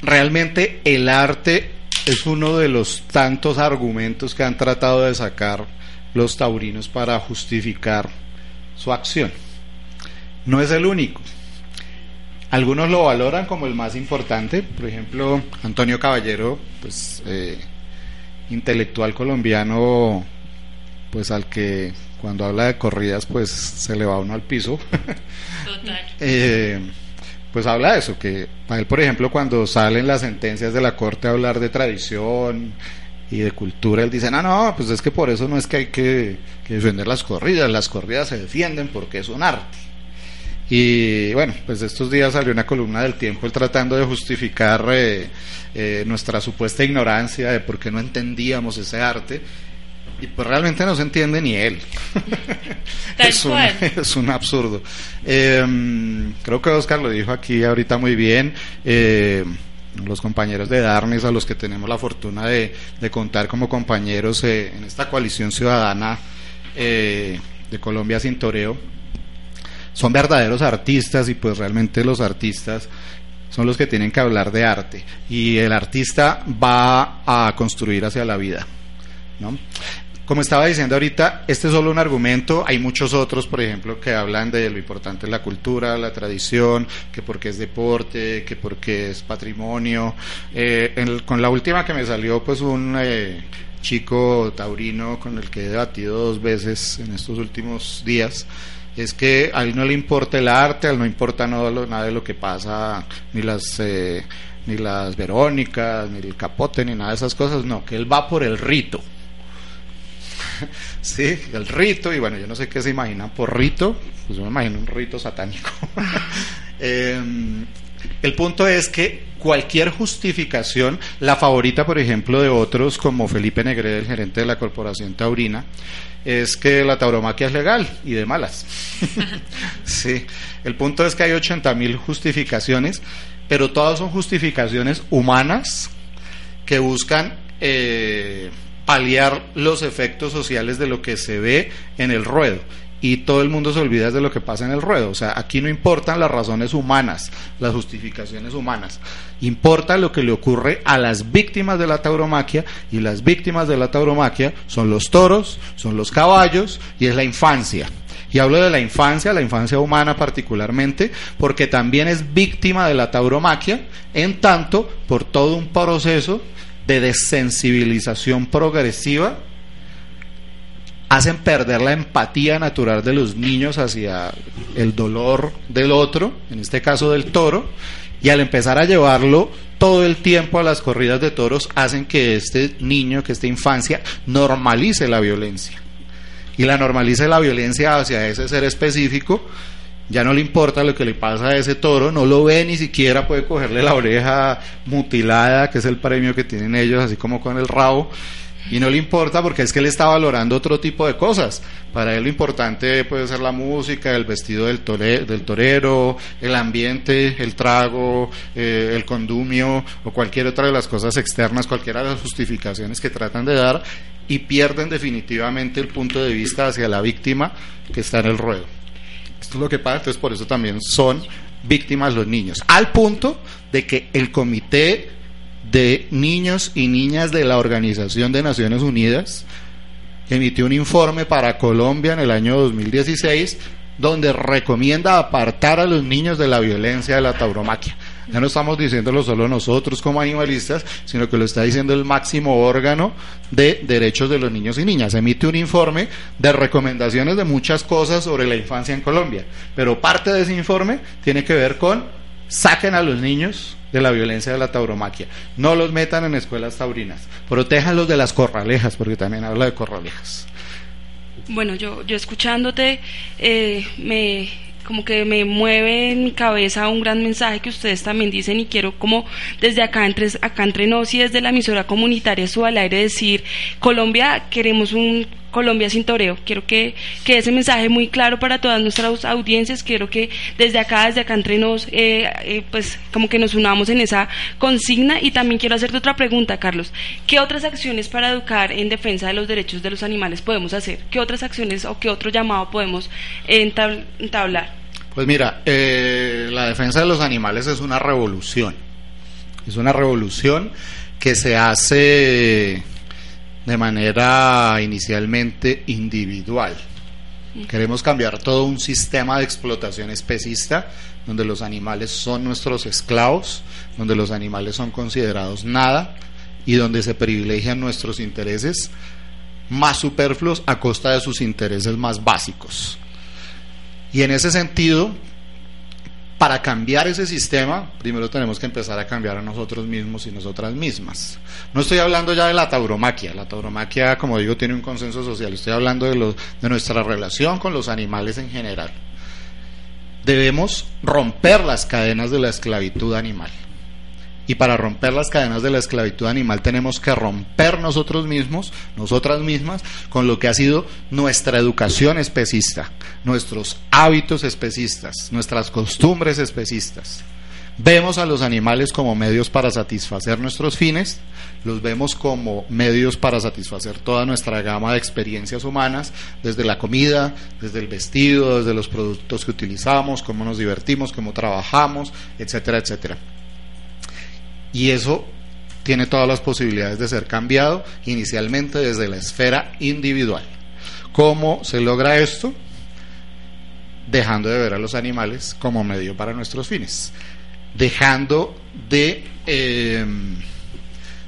realmente el arte es uno de los tantos argumentos que han tratado de sacar los taurinos para justificar su acción. No es el único. Algunos lo valoran como el más importante, por ejemplo, Antonio Caballero, pues eh, intelectual colombiano, pues al que cuando habla de corridas, pues se le va uno al piso. [LAUGHS] Total. Eh, pues habla de eso, que para él, por ejemplo, cuando salen las sentencias de la corte a hablar de tradición y de cultura, él dice, no, no, pues es que por eso no es que hay que, que defender las corridas, las corridas se defienden porque es un arte. Y bueno, pues estos días salió una columna del tiempo él tratando de justificar eh, eh, nuestra supuesta ignorancia de por qué no entendíamos ese arte. Y pues realmente no se entiende ni él. [LAUGHS] Es, un, [LAUGHS] es un absurdo. Eh, creo que Oscar lo dijo aquí ahorita muy bien. Eh, los compañeros de Darnes, a los que tenemos la fortuna de, de contar como compañeros eh, en esta coalición ciudadana eh, de Colombia sin toreo, son verdaderos artistas y pues realmente los artistas son los que tienen que hablar de arte y el artista va a construir hacia la vida, ¿no? Como estaba diciendo ahorita, este es solo un argumento, hay muchos otros, por ejemplo, que hablan de lo importante es la cultura, la tradición, que porque es deporte, que porque es patrimonio. Eh, en con la última que me salió, pues un eh, chico taurino con el que he debatido dos veces en estos últimos días, es que a él no le importa el arte, a él no importa nada de lo que pasa, ni las eh, ni las Verónicas, ni el capote, ni nada de esas cosas, no, que él va por el rito. [LAUGHS] sí, el rito, y bueno, yo no sé qué se imaginan por rito, pues yo me imagino un rito satánico. [LAUGHS] Em, el punto es que cualquier justificación, la favorita, por ejemplo, de otros como Felipe Negre, el gerente de la Corporación Taurina, es que la tauromaquia es legal y de malas. [LAUGHS] sí, el punto es que hay 80 mil justificaciones, pero todas son justificaciones humanas que buscan eh, paliar los efectos sociales de lo que se ve en el ruedo y todo el mundo se olvida de lo que pasa en el ruedo. O sea, aquí no importan las razones humanas, las justificaciones humanas. Importa lo que le ocurre a las víctimas de la tauromaquia y las víctimas de la tauromaquia son los toros, son los caballos y es la infancia. Y hablo de la infancia, la infancia humana particularmente, porque también es víctima de la tauromaquia, en tanto por todo un proceso de desensibilización progresiva hacen perder la empatía natural de los niños hacia el dolor del otro, en este caso del toro, y al empezar a llevarlo todo el tiempo a las corridas de toros, hacen que este niño, que esta infancia, normalice la violencia. Y la normalice la violencia hacia ese ser específico, ya no le importa lo que le pasa a ese toro, no lo ve ni siquiera puede cogerle la oreja mutilada, que es el premio que tienen ellos, así como con el rabo, y no le importa porque es que él está valorando otro tipo de cosas. Para él lo importante puede ser la música, el vestido del, del torero, el ambiente, el trago, eh, el condumio o cualquier otra de las cosas externas, cualquiera de las justificaciones que tratan de dar y pierden definitivamente el punto de vista hacia la víctima que está en el ruedo. Es lo que pasa, entonces por eso también son víctimas los niños. Al punto de que el comité de niños y niñas de la Organización de Naciones Unidas emitió un informe para Colombia en el año 2016 donde recomienda apartar a los niños de la violencia de la tauromaquia. Ya no estamos diciéndolo solo nosotros como animalistas, sino que lo está diciendo el máximo órgano de derechos de los niños y niñas. Emite un informe de recomendaciones de muchas cosas sobre la infancia en Colombia, pero parte de ese informe tiene que ver con saquen a los niños de la violencia de la tauromaquia. No los metan en escuelas taurinas. Protéjanlos de las corralejas, porque también habla de corralejas. Bueno, yo, yo escuchándote, eh, me como que me mueve en mi cabeza un gran mensaje que ustedes también dicen y quiero como desde acá entre, acá entre nos y desde la emisora comunitaria su al aire decir Colombia queremos un Colombia sin toreo. Quiero que, que ese mensaje muy claro para todas nuestras audiencias. Quiero que desde acá, desde acá entre nos, eh, eh, pues como que nos unamos en esa consigna. Y también quiero hacerte otra pregunta, Carlos. ¿Qué otras acciones para educar en defensa de los derechos de los animales podemos hacer? ¿Qué otras acciones o qué otro llamado podemos entablar? Pues mira, eh, la defensa de los animales es una revolución. Es una revolución que se hace de manera inicialmente individual. Queremos cambiar todo un sistema de explotación especista donde los animales son nuestros esclavos, donde los animales son considerados nada y donde se privilegian nuestros intereses más superfluos a costa de sus intereses más básicos. Y en ese sentido, para cambiar ese sistema, primero tenemos que empezar a cambiar a nosotros mismos y nosotras mismas. No estoy hablando ya de la tauromaquia, la tauromaquia, como digo, tiene un consenso social, estoy hablando de, de nuestra relación con los animales en general. Debemos romper las cadenas de la esclavitud animal. Y para romper las cadenas de la esclavitud animal tenemos que romper nosotros mismos, nosotras mismas, con lo que ha sido nuestra educación especista, nuestros hábitos especistas, nuestras costumbres especistas. Vemos a los animales como medios para satisfacer nuestros fines, los vemos como medios para satisfacer toda nuestra gama de experiencias humanas, desde la comida, desde el vestido, desde los productos que utilizamos, cómo nos divertimos, cómo trabajamos, etcétera, etcétera. Y eso tiene todas las posibilidades de ser cambiado inicialmente desde la esfera individual. ¿Cómo se logra esto? Dejando de ver a los animales como medio para nuestros fines. Dejando de eh,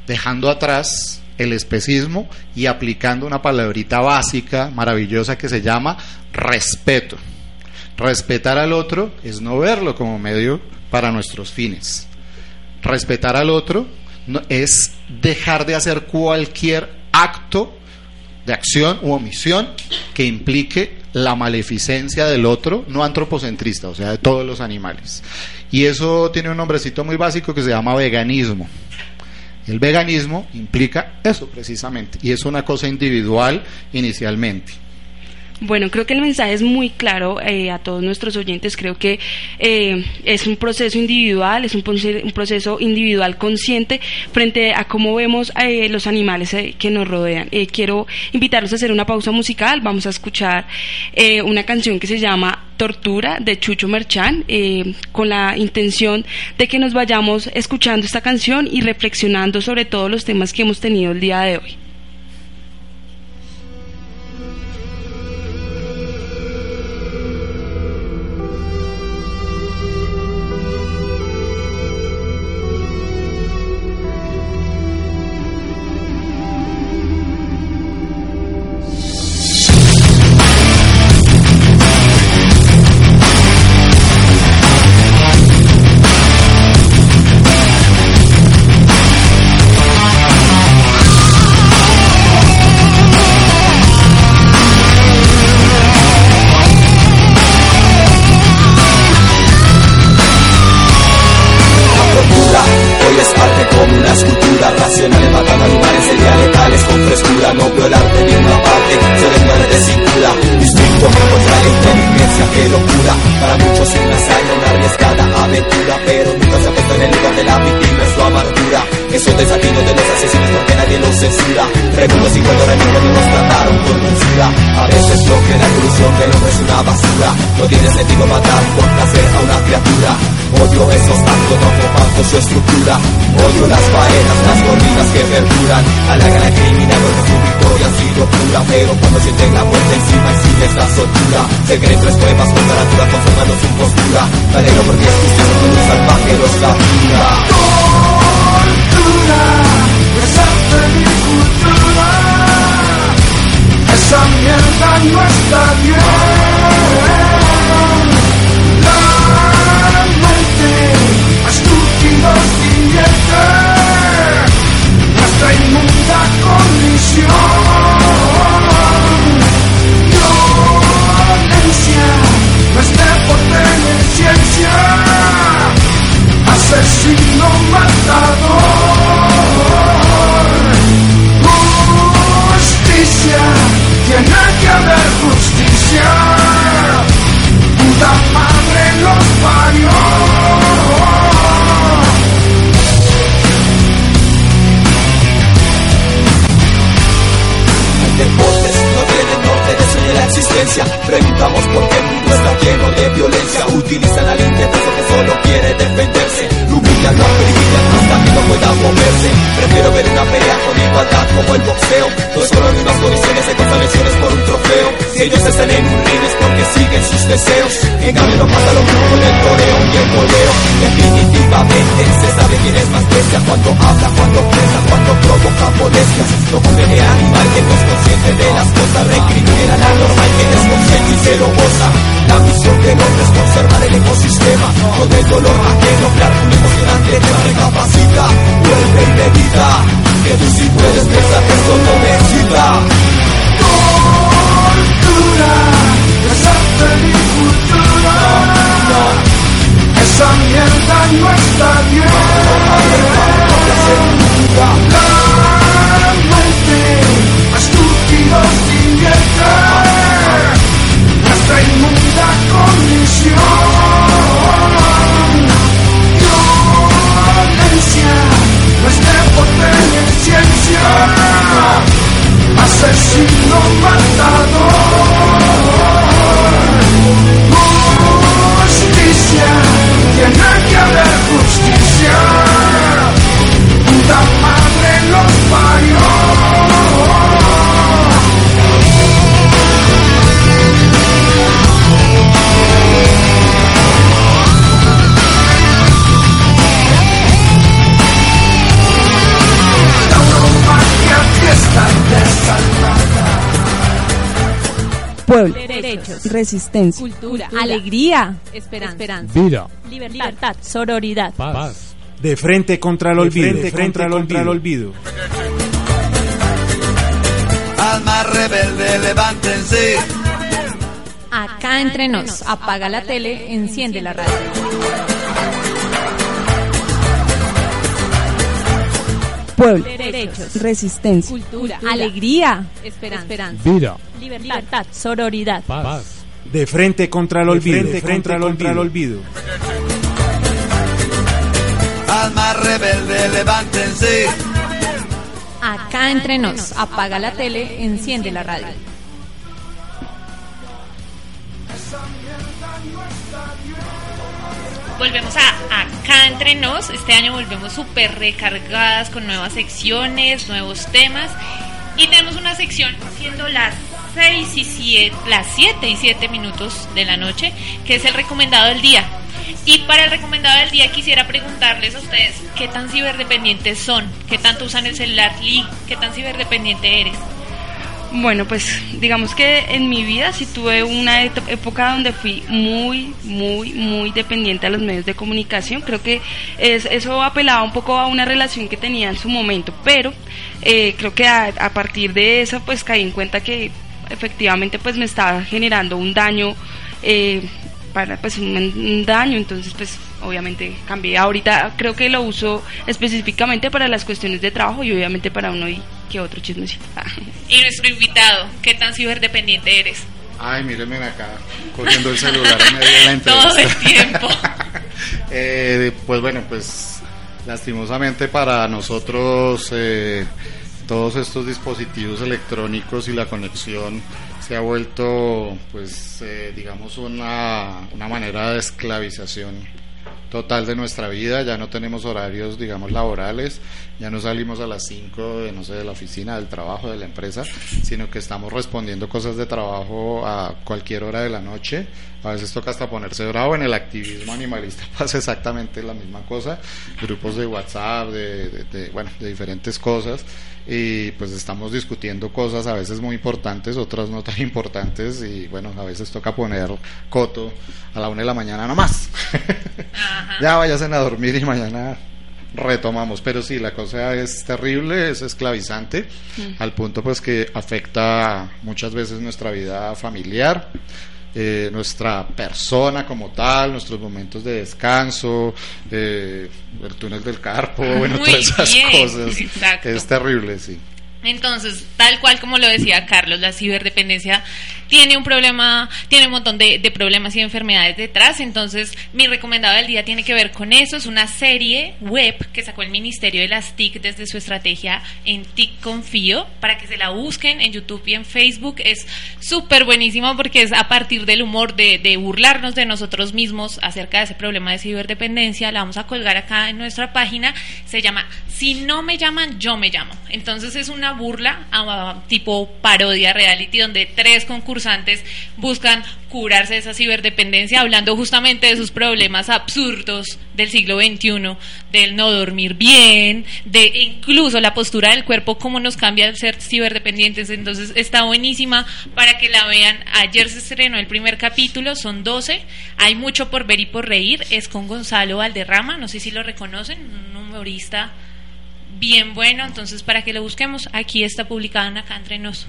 dejando atrás el especismo y aplicando una palabrita básica, maravillosa que se llama respeto. Respetar al otro es no verlo como medio para nuestros fines respetar al otro es dejar de hacer cualquier acto de acción u omisión que implique la maleficencia del otro, no antropocentrista, o sea, de todos los animales. Y eso tiene un nombrecito muy básico que se llama veganismo. El veganismo implica eso precisamente, y es una cosa individual inicialmente. Bueno, creo que el mensaje es muy claro eh, a todos nuestros oyentes. Creo que eh, es un proceso individual, es un, un proceso individual consciente frente a cómo vemos eh, los animales eh, que nos rodean. Quiero invitarlos a hacer una pausa musical. Vamos a escuchar una canción que se llama Tortura de Chucho Merchán, con la intención de que nos vayamos escuchando esta canción y reflexionando sobre todos los temas que hemos tenido el día de hoy. Las faenas las corridas que perduran halagan al criminal porque su victoria ha sido pura pero cuando sienten la muerte encima sin esta soltura se creen tres poemas con caratura conformando su postura. Galero porque es justicia con un salvaje los captura Esa mierda no está bien. La mente estúpido siguiente nuestra inmunda condición. Violencia no es deporte ni ciencia. Asesino matador. Justicia, tiene que haber justicia. Existencia. Preguntamos por qué el mundo está lleno de violencia. Utilizan al indefenso que solo quiere defenderse. Humillan, lo acribillan hasta que no pueda moverse. Prefiero ver una pelea con igualdad como el boxeo. Todos con las mismas condiciones de contravenciones por un trofeo. Si ellos están en un ring es porque siguen sus deseos. En cambio no pasa lo mismo con el toreo y el goleo. Definitivamente se sabe quién es más bestia. Cuando habla, cuando piensa, cuando provoca molestias. No condene al animal que no es consciente de las cosas. Recrimina la normal que es consciente y se lo goza. La misión del hombre es conservar el ecosistema. Con el dolor ajeno, crear un que recapacita. Vuelve y medita. Que tú sí puedes pensar que eso no me excita. Cultura, esa cultura. Esa mierda no está bien. Pueblo, Derechos. resistencia, Cultura, alegría, esperanza, Vida. libertad, sororidad, Paz. De frente contra el De olvido. frente contra el contra el olvido. Almas rebelde, levántense. Acá entre nos, apaga la tele, enciende la radio. Pueblo, derechos, resistencia, cultura, alegría, esperanza, Vida. libertad, sororidad, Paz. De frente contra el olvido. frente contra, el olvido. Alma rebelde, levántense. Acá entre nos, apaga la tele, enciende la radio. Volvemos a acá entre nos. Este año volvemos súper recargadas con nuevas secciones, nuevos temas. Y tenemos una sección siendo las 6 y 7, las 7 y 7 minutos de la noche, que es el recomendado del día. Y para el recomendado del día quisiera preguntarles a ustedes qué tan ciberdependientes son, qué tanto usan el celular, Lee, qué tan ciberdependiente eres. Bueno, pues digamos que en mi vida sí tuve una época donde fui muy, muy, muy dependiente a los medios de comunicación. Creo que es, eso apelaba un poco a una relación que tenía en su momento, pero eh, creo que a, partir de eso pues caí en cuenta que efectivamente pues me estaba generando un daño. eh, para pues un daño entonces pues obviamente cambié ahorita creo que lo uso específicamente para las cuestiones de trabajo y obviamente para uno y que otro chismecito [LAUGHS] Y nuestro invitado, qué tan ciberdependiente eres. Ay, mírenme acá, cogiendo el celular en medio de la [LAUGHS] entrevista. Todo el tiempo. [LAUGHS] Eh, pues bueno, pues lastimosamente para nosotros eh, todos estos dispositivos electrónicos y la conexión se ha vuelto, pues eh, digamos, una, una manera de esclavización total de nuestra vida, ya no tenemos horarios, digamos, laborales, ya no salimos a las 5 de, no sé, de la oficina, del trabajo, de la empresa, sino que estamos respondiendo cosas de trabajo a cualquier hora de la noche. A veces toca hasta ponerse bravo. En el activismo animalista [LAUGHS] pasa exactamente la misma cosa. Grupos de WhatsApp, de, de- de, bueno, de diferentes cosas. Y pues estamos discutiendo cosas a veces muy importantes, otras no tan importantes. Y bueno, a veces toca poner coto a la una de la mañana nomás. [LAUGHS] ya vayan a dormir y mañana retomamos. Pero sí, la cosa es terrible, es esclavizante, Mm. al punto pues que afecta muchas veces nuestra vida familiar. Eh, nuestra persona como tal, nuestros momentos de descanso, eh, el túnel del carpo, bueno, todas esas cosas. Es terrible, sí. Entonces, tal cual como lo decía Carlos, la ciberdependencia tiene un problema, tiene un montón de, problemas y enfermedades detrás. Entonces, mi recomendado del día tiene que ver con eso. Es una serie web que sacó el Ministerio de las TIC desde su estrategia en TIC Confío para que se la busquen en YouTube y en Facebook. Es súper buenísimo porque es a partir del humor de, de burlarnos de nosotros mismos acerca de ese problema de ciberdependencia. La vamos a colgar acá en nuestra página. Se llama Si no me llaman, yo me llamo. Entonces es una burla a- tipo parodia reality donde tres concursantes buscan curarse de esa ciberdependencia hablando justamente de sus problemas absurdos del siglo XXI, del no dormir bien, de incluso la postura del cuerpo, cómo nos cambia al ser ciberdependientes. Entonces está buenísima para que la vean. Ayer se estrenó el primer capítulo, son 12. Hay mucho por ver y por reír. Es con Gonzalo Valderrama, no sé si lo reconocen, un humorista bien bueno. Entonces, para que lo busquemos, aquí está publicado en acá entre.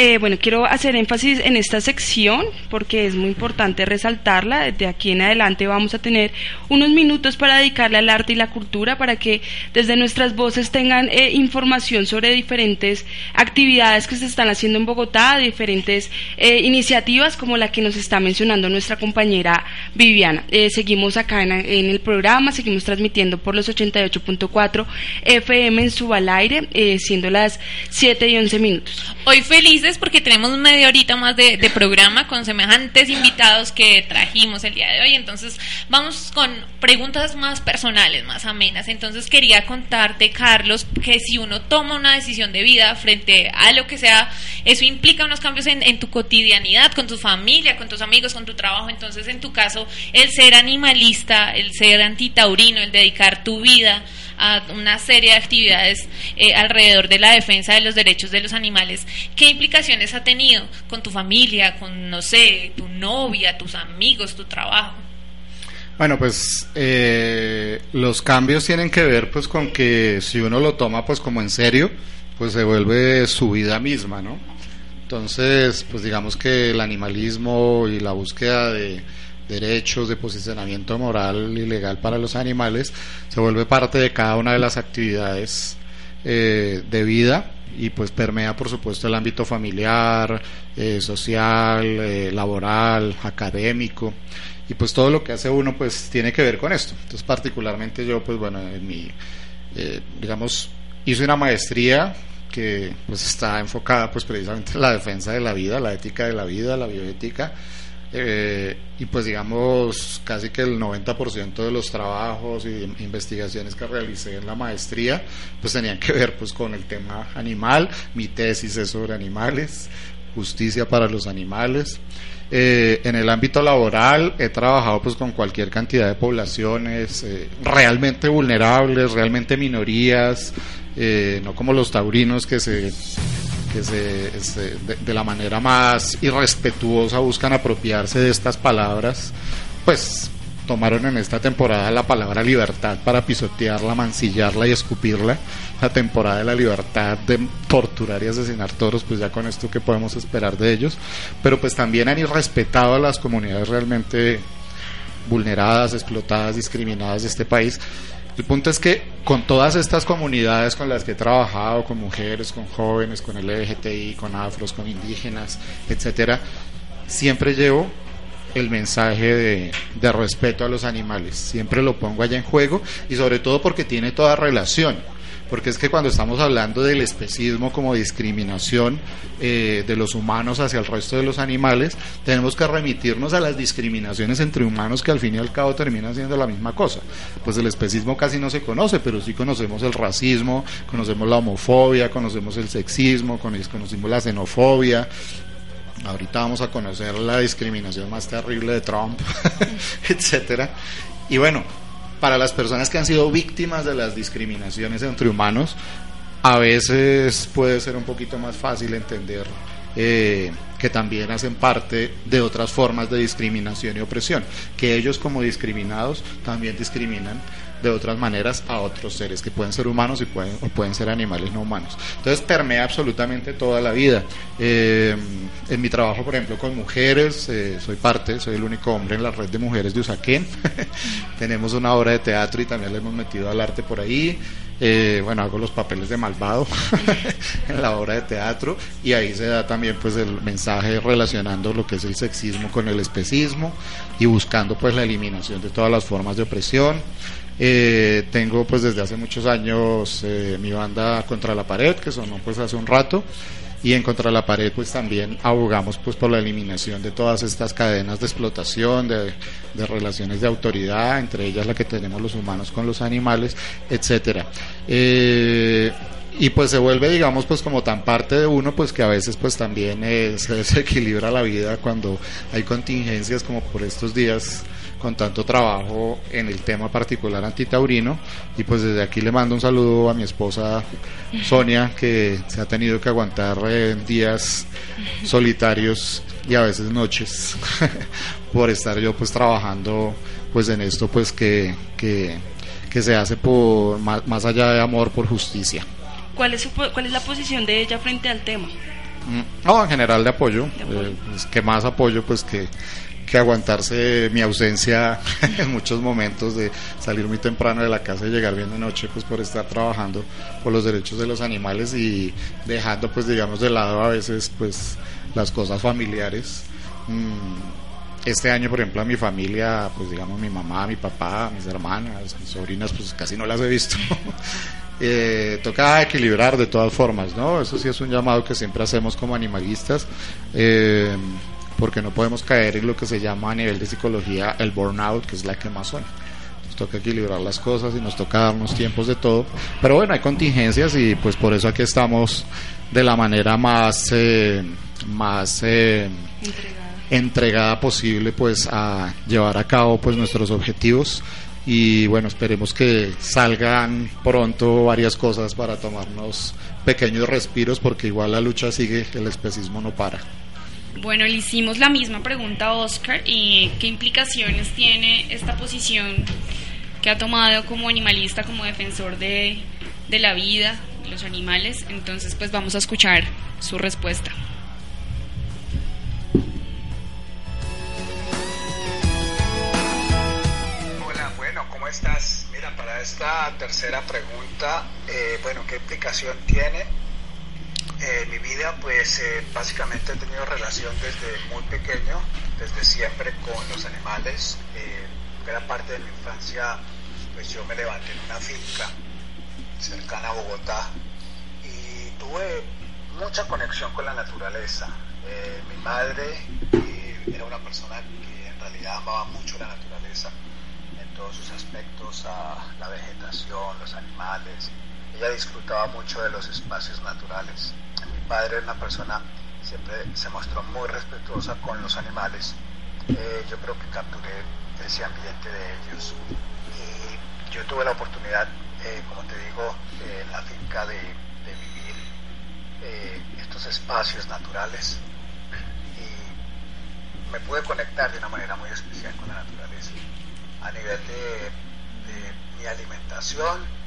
Eh, bueno, quiero hacer énfasis en esta sección porque es muy importante resaltarla. De aquí en adelante vamos a tener unos minutos para dedicarle al arte y la cultura para que desde nuestras voces tengan eh, información sobre diferentes actividades que se están haciendo en Bogotá, diferentes eh, iniciativas como la que nos está mencionando nuestra compañera Viviana. Seguimos acá en, el programa, seguimos transmitiendo por los 88.4 FM en su al aire, siendo las 7 y 11 minutos. Hoy felices porque tenemos media horita más de, programa con semejantes invitados que trajimos el día de hoy. Entonces vamos con preguntas más personales, más amenas. Entonces quería contarte, Carlos, que si uno toma una decisión de vida frente a lo que sea, eso implica unos cambios en, en tu cotidianidad, con tu familia, con tus amigos, con tu trabajo. Entonces en tu caso, el ser animalista, el ser antitaurino, el dedicar tu vida a una serie de actividades eh, alrededor de la defensa de los derechos de los animales. ¿Qué implicaciones ha tenido con tu familia, con, no sé, tu novia, tus amigos, tu trabajo? Bueno, pues eh, los cambios tienen que ver pues con que si uno lo toma pues como en serio, pues se vuelve su vida misma, ¿no? Entonces, pues digamos que el animalismo y la búsqueda de derechos, de posicionamiento moral y legal para los animales, se vuelve parte de cada una de las actividades eh, de vida y pues permea por supuesto el ámbito familiar, eh, social, eh, laboral, académico y pues todo lo que hace uno pues tiene que ver con esto. Entonces particularmente yo pues bueno, en mi, digamos, hice una maestría que pues está enfocada pues precisamente en la defensa de la vida, la ética de la vida, la bioética. Eh, y pues digamos casi que el 90% de los trabajos y investigaciones que realicé en la maestría pues tenían que ver pues con el tema animal, mi tesis es sobre animales, justicia para los animales. Eh, en el ámbito laboral he trabajado pues con cualquier cantidad de poblaciones eh, realmente vulnerables, realmente minorías, eh, no como los taurinos que se que de, la manera más irrespetuosa buscan apropiarse de estas palabras, pues tomaron en esta temporada la palabra libertad para pisotearla, mancillarla y escupirla. La temporada de la libertad de torturar y asesinar toros, pues ya con esto que podemos esperar de ellos. Pero pues también han irrespetado a las comunidades realmente vulneradas, explotadas, discriminadas de este país. El punto es que con todas estas comunidades con las que he trabajado, con mujeres, con jóvenes, con LGTBI, con afros, con indígenas, etcétera, siempre llevo el mensaje de, respeto a los animales. Siempre lo pongo allá en juego y sobre todo porque tiene toda relación. Porque es que cuando estamos hablando del especismo como discriminación eh, de los humanos hacia el resto de los animales, tenemos que remitirnos a las discriminaciones entre humanos que al fin y al cabo terminan siendo la misma cosa. Pues el especismo casi no se conoce, pero sí conocemos el racismo, conocemos la homofobia, conocemos el sexismo, conocemos la xenofobia, Ahorita vamos a conocer la discriminación más terrible de Trump, [LAUGHS] etcétera. Y bueno, para las personas que han sido víctimas de las discriminaciones entre humanos, a veces puede ser un poquito más fácil entender eh, que también hacen parte de otras formas de discriminación y opresión, que ellos como discriminados también discriminan de otras maneras a otros seres que pueden ser humanos y pueden, o pueden ser animales no humanos. Entonces permea absolutamente toda la vida. Eh, en mi trabajo, por ejemplo, con mujeres, eh, soy parte, soy el único hombre en la red de mujeres de Usaquén. [LAUGHS] Tenemos una obra de teatro y también le hemos metido al arte por ahí. Eh, bueno, hago los papeles de malvado [LAUGHS] en la obra de teatro y ahí se da también pues el mensaje relacionando lo que es el sexismo con el especismo y buscando pues la eliminación de todas las formas de opresión. Eh, tengo pues desde hace muchos años eh, mi banda Contra la Pared, que sonó pues hace un rato, y en Contra la Pared pues también abogamos pues por la eliminación de todas estas cadenas de explotación, de, de relaciones de autoridad, entre ellas la que tenemos los humanos con los animales, etcétera. Eh, y pues se vuelve digamos pues como tan parte de uno pues que a veces pues también eh, se desequilibra la vida cuando hay contingencias como por estos días con tanto trabajo en el tema particular antitaurino y pues desde aquí le mando un saludo a mi esposa Sonia que se ha tenido que aguantar eh, días solitarios y a veces noches [LAUGHS] por estar yo pues trabajando pues en esto pues que, que, que se hace por más, más, allá de amor por justicia. ¿Cuál es, su, ¿Cuál es la posición de ella frente al tema? No, en general de apoyo, de apoyo. Eh, pues, que más apoyo pues que que aguantarse mi ausencia [LAUGHS] en muchos momentos de salir muy temprano de la casa y llegar bien de noche pues por estar trabajando por los derechos de los animales y dejando pues digamos de lado a veces pues las cosas familiares. Este año por ejemplo a mi familia pues digamos mi mamá mi papá mis hermanas mis sobrinas pues casi no las he visto. [LAUGHS] Eh, toca equilibrar de todas formas no eso sí es un llamado que siempre hacemos como animalistas. Eh, porque no podemos caer en lo que se llama a nivel de psicología el burnout, que es la quemazón. Nos toca equilibrar las cosas y nos toca darnos tiempos de todo. Pero bueno, hay contingencias y pues por eso aquí estamos de la manera más, eh, más eh, entregada. entregada posible pues a llevar a cabo pues nuestros objetivos y bueno, esperemos que salgan pronto varias cosas para tomarnos pequeños respiros porque igual la lucha sigue, el especismo no para. Bueno, le hicimos la misma pregunta a Oscar y qué implicaciones tiene esta posición que ha tomado como animalista, como defensor de, la vida, de los animales. Entonces, pues vamos a escuchar su respuesta. Hola, bueno, ¿cómo estás? Mira, para esta tercera pregunta, eh, bueno, ¿qué implicación tiene? Eh, mi vida, pues eh, básicamente he tenido relación desde muy pequeño, desde siempre con los animales. Eh, gran parte de mi infancia, pues yo me levanté en una finca cercana a Bogotá y tuve mucha conexión con la naturaleza. Eh, mi madre eh, era una persona que en realidad amaba mucho la naturaleza en todos sus aspectos, a la vegetación, los animales. Ella disfrutaba mucho de los espacios naturales. Mi padre era una persona, siempre se mostró muy respetuosa con los animales. Eh, yo creo que capturé ese ambiente de ellos. Y yo tuve la oportunidad, eh, como te digo, eh, en la finca de, de vivir eh, estos espacios naturales y me pude conectar de una manera muy especial con la naturaleza. A nivel de, de mi alimentación, eh,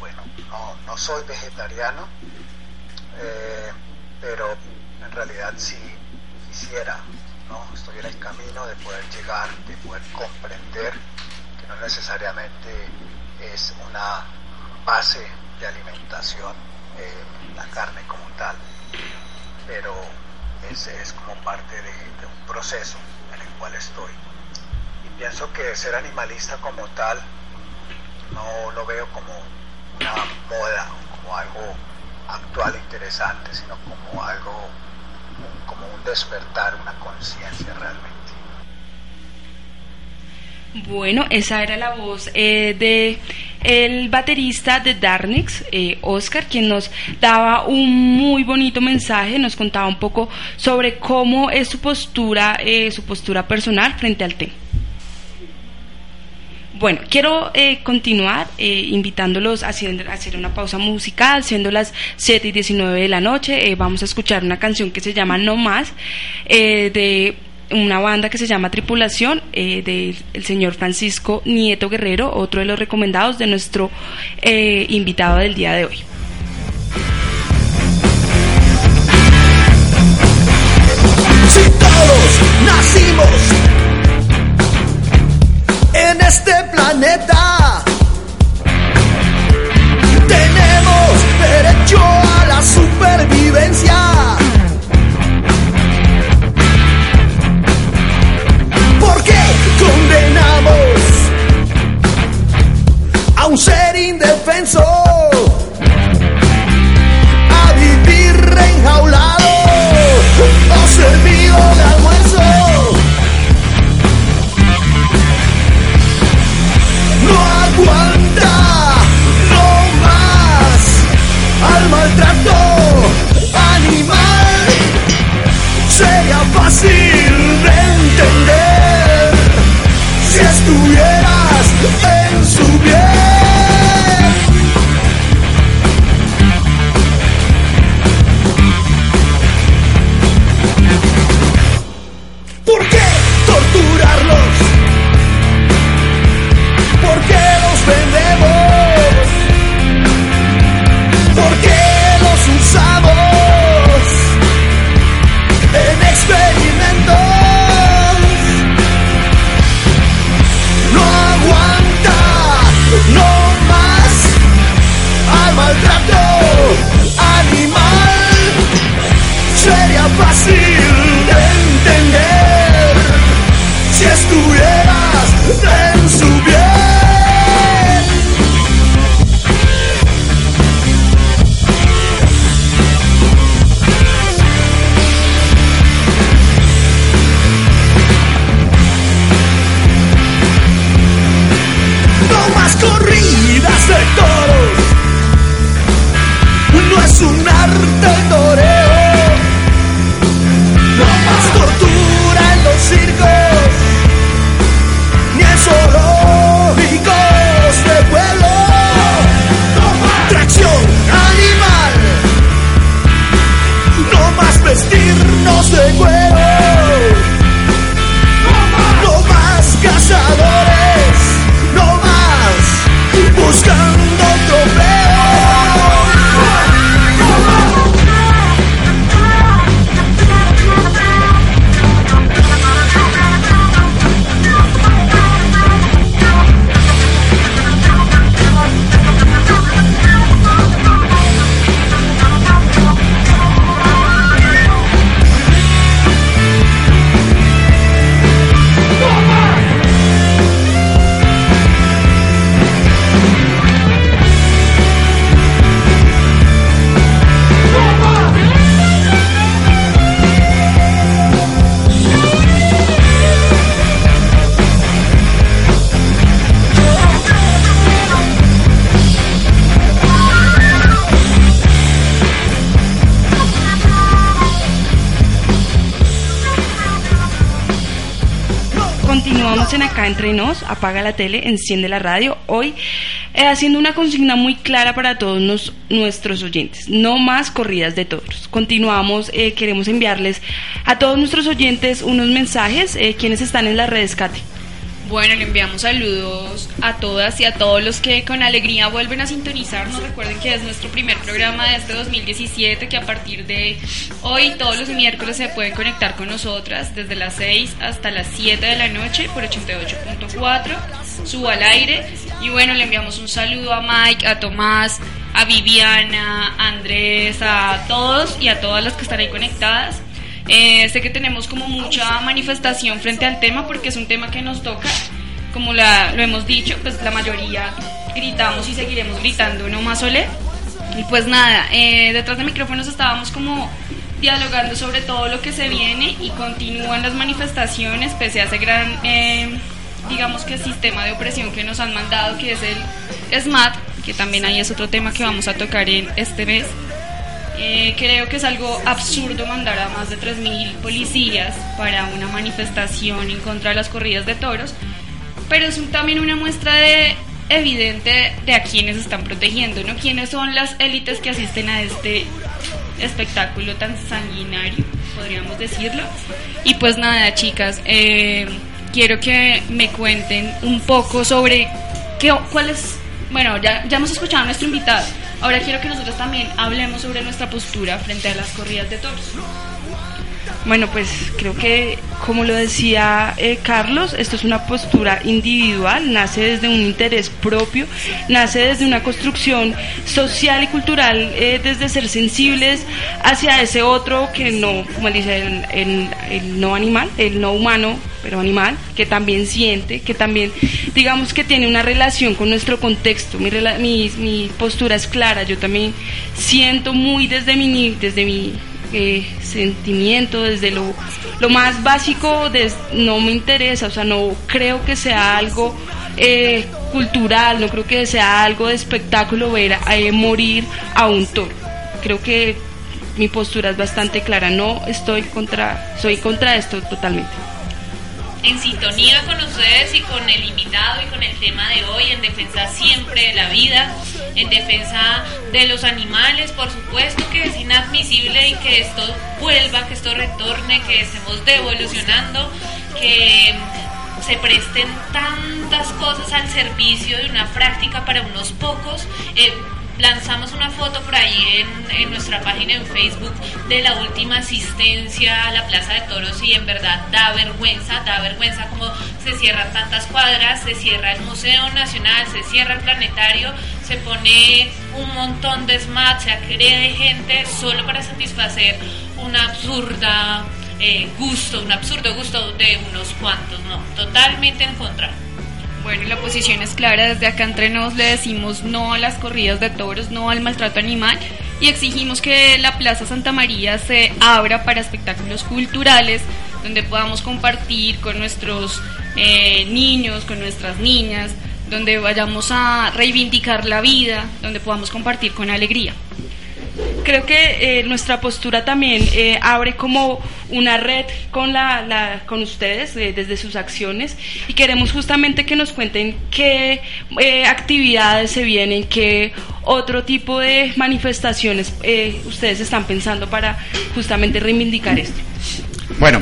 bueno, no, no soy vegetariano, eh, pero en realidad sí quisiera, ¿no? estoy en el camino de poder llegar, de poder comprender que no necesariamente es una base de alimentación eh, la carne como tal, pero es, es como parte de, de un proceso en el cual estoy. Y pienso que ser animalista como tal no lo veo como una moda, como algo actual interesante, sino como algo, como un despertar, una conciencia realmente. Bueno, esa era la voz eh, de el baterista de Darnix, eh, Oscar, quien nos daba un muy bonito mensaje, nos contaba un poco sobre cómo es su postura, eh, su postura personal frente al tema. Bueno, quiero eh, continuar eh, invitándolos a hacer, una pausa musical, siendo las 7 y 19 de la noche. Eh, vamos a escuchar una canción que se llama No Más, de una banda que se llama Tripulación, del señor Francisco Nieto Guerrero, otro de los recomendados de nuestro invitado del día de hoy. Si todos nacimos en este planeta, tenemos derecho a la supervivencia. Yeah. Continuamos en acá entre nos, apaga la tele, enciende la radio. Hoy eh, haciendo una consigna muy clara para todos nos- nuestros oyentes. No más corridas de toros. Continuamos, eh, queremos enviarles a todos nuestros oyentes unos mensajes, eh, quienes están en las redes, Katy. Bueno, le enviamos saludos a todas y a todos los que con alegría vuelven a sintonizarnos. Recuerden que es nuestro primer programa de este 2017, que a partir de hoy, todos los miércoles, se pueden conectar con nosotras desde las 6 hasta las 7 de la noche por 88.4. Subo al aire. Y bueno, le enviamos un saludo a Mike, a Tomás, a Viviana, a Andrés, a todos y a todas las que están ahí conectadas. Eh, sé que tenemos como mucha manifestación frente al tema porque es un tema que nos toca. Como la, lo hemos dicho, pues la mayoría gritamos y seguiremos gritando no más olé. Y pues nada, eh, detrás de micrófonos estábamos como dialogando sobre todo lo que se viene y continúan las manifestaciones pese a ese gran, eh, digamos que sistema de opresión que nos han mandado, que es el SMAT, que también ahí es otro tema que vamos a tocar en este mes. Eh, creo que es algo absurdo mandar a más de 3.000 policías para una manifestación en contra de las corridas de toros, pero es un- también una muestra de evidente de a quienes están protegiendo, ¿no? ¿Quiénes son las élites que asisten a este espectáculo tan sanguinario, podríamos decirlo? Y pues nada, chicas, eh, quiero que me cuenten un poco sobre qué, cuál es, bueno, ya, ya hemos escuchado a nuestro invitado, ahora quiero que nosotros también hablemos sobre nuestra postura frente a las corridas de toros. Bueno, pues creo que, como lo decía eh, Carlos, esto es una postura individual, nace desde un interés propio, nace desde una construcción social y cultural, eh, desde ser sensibles hacia ese otro que no, como dice, el no animal, el no humano, pero animal, que también siente, que también, digamos que tiene una relación con nuestro contexto. Mi, mi, mi postura es clara, yo también siento muy desde mi, desde mi eh, sentimiento, desde lo, lo más básico, no me interesa, o sea, no creo que sea algo eh, cultural, no creo que sea algo de espectáculo ver eh, morir a un toro. Creo que mi postura es bastante clara, no estoy contra, soy contra esto totalmente. En sintonía con ustedes y con el invitado y con el tema de hoy, en defensa siempre de la vida, en defensa de los animales, por supuesto que es inadmisible y que esto vuelva, que esto retorne, que estemos devolucionando, que se presten tantas cosas al servicio de una práctica para unos pocos. Eh, lanzamos una foto por ahí en, nuestra página en Facebook de la última asistencia a la Plaza de Toros y en verdad da vergüenza, da vergüenza como se cierran tantas cuadras, se cierra el Museo Nacional, se cierra el Planetario, se pone un montón de SMAT, se agrede gente solo para satisfacer una absurda eh, gusto, un absurdo gusto de unos cuantos, no, totalmente en contra. Bueno, la posición es clara, desde acá entre nos le decimos no a las corridas de toros, no al maltrato animal y exigimos que la Plaza Santa María se abra para espectáculos culturales donde podamos compartir con nuestros eh, niños, con nuestras niñas, donde vayamos a reivindicar la vida, donde podamos compartir con alegría. Creo que eh, nuestra postura también eh, abre como una red con, la, la- con ustedes eh, desde sus acciones y queremos justamente que nos cuenten qué eh, actividades se vienen, qué otro tipo de manifestaciones ustedes están pensando para justamente reivindicar esto. Bueno,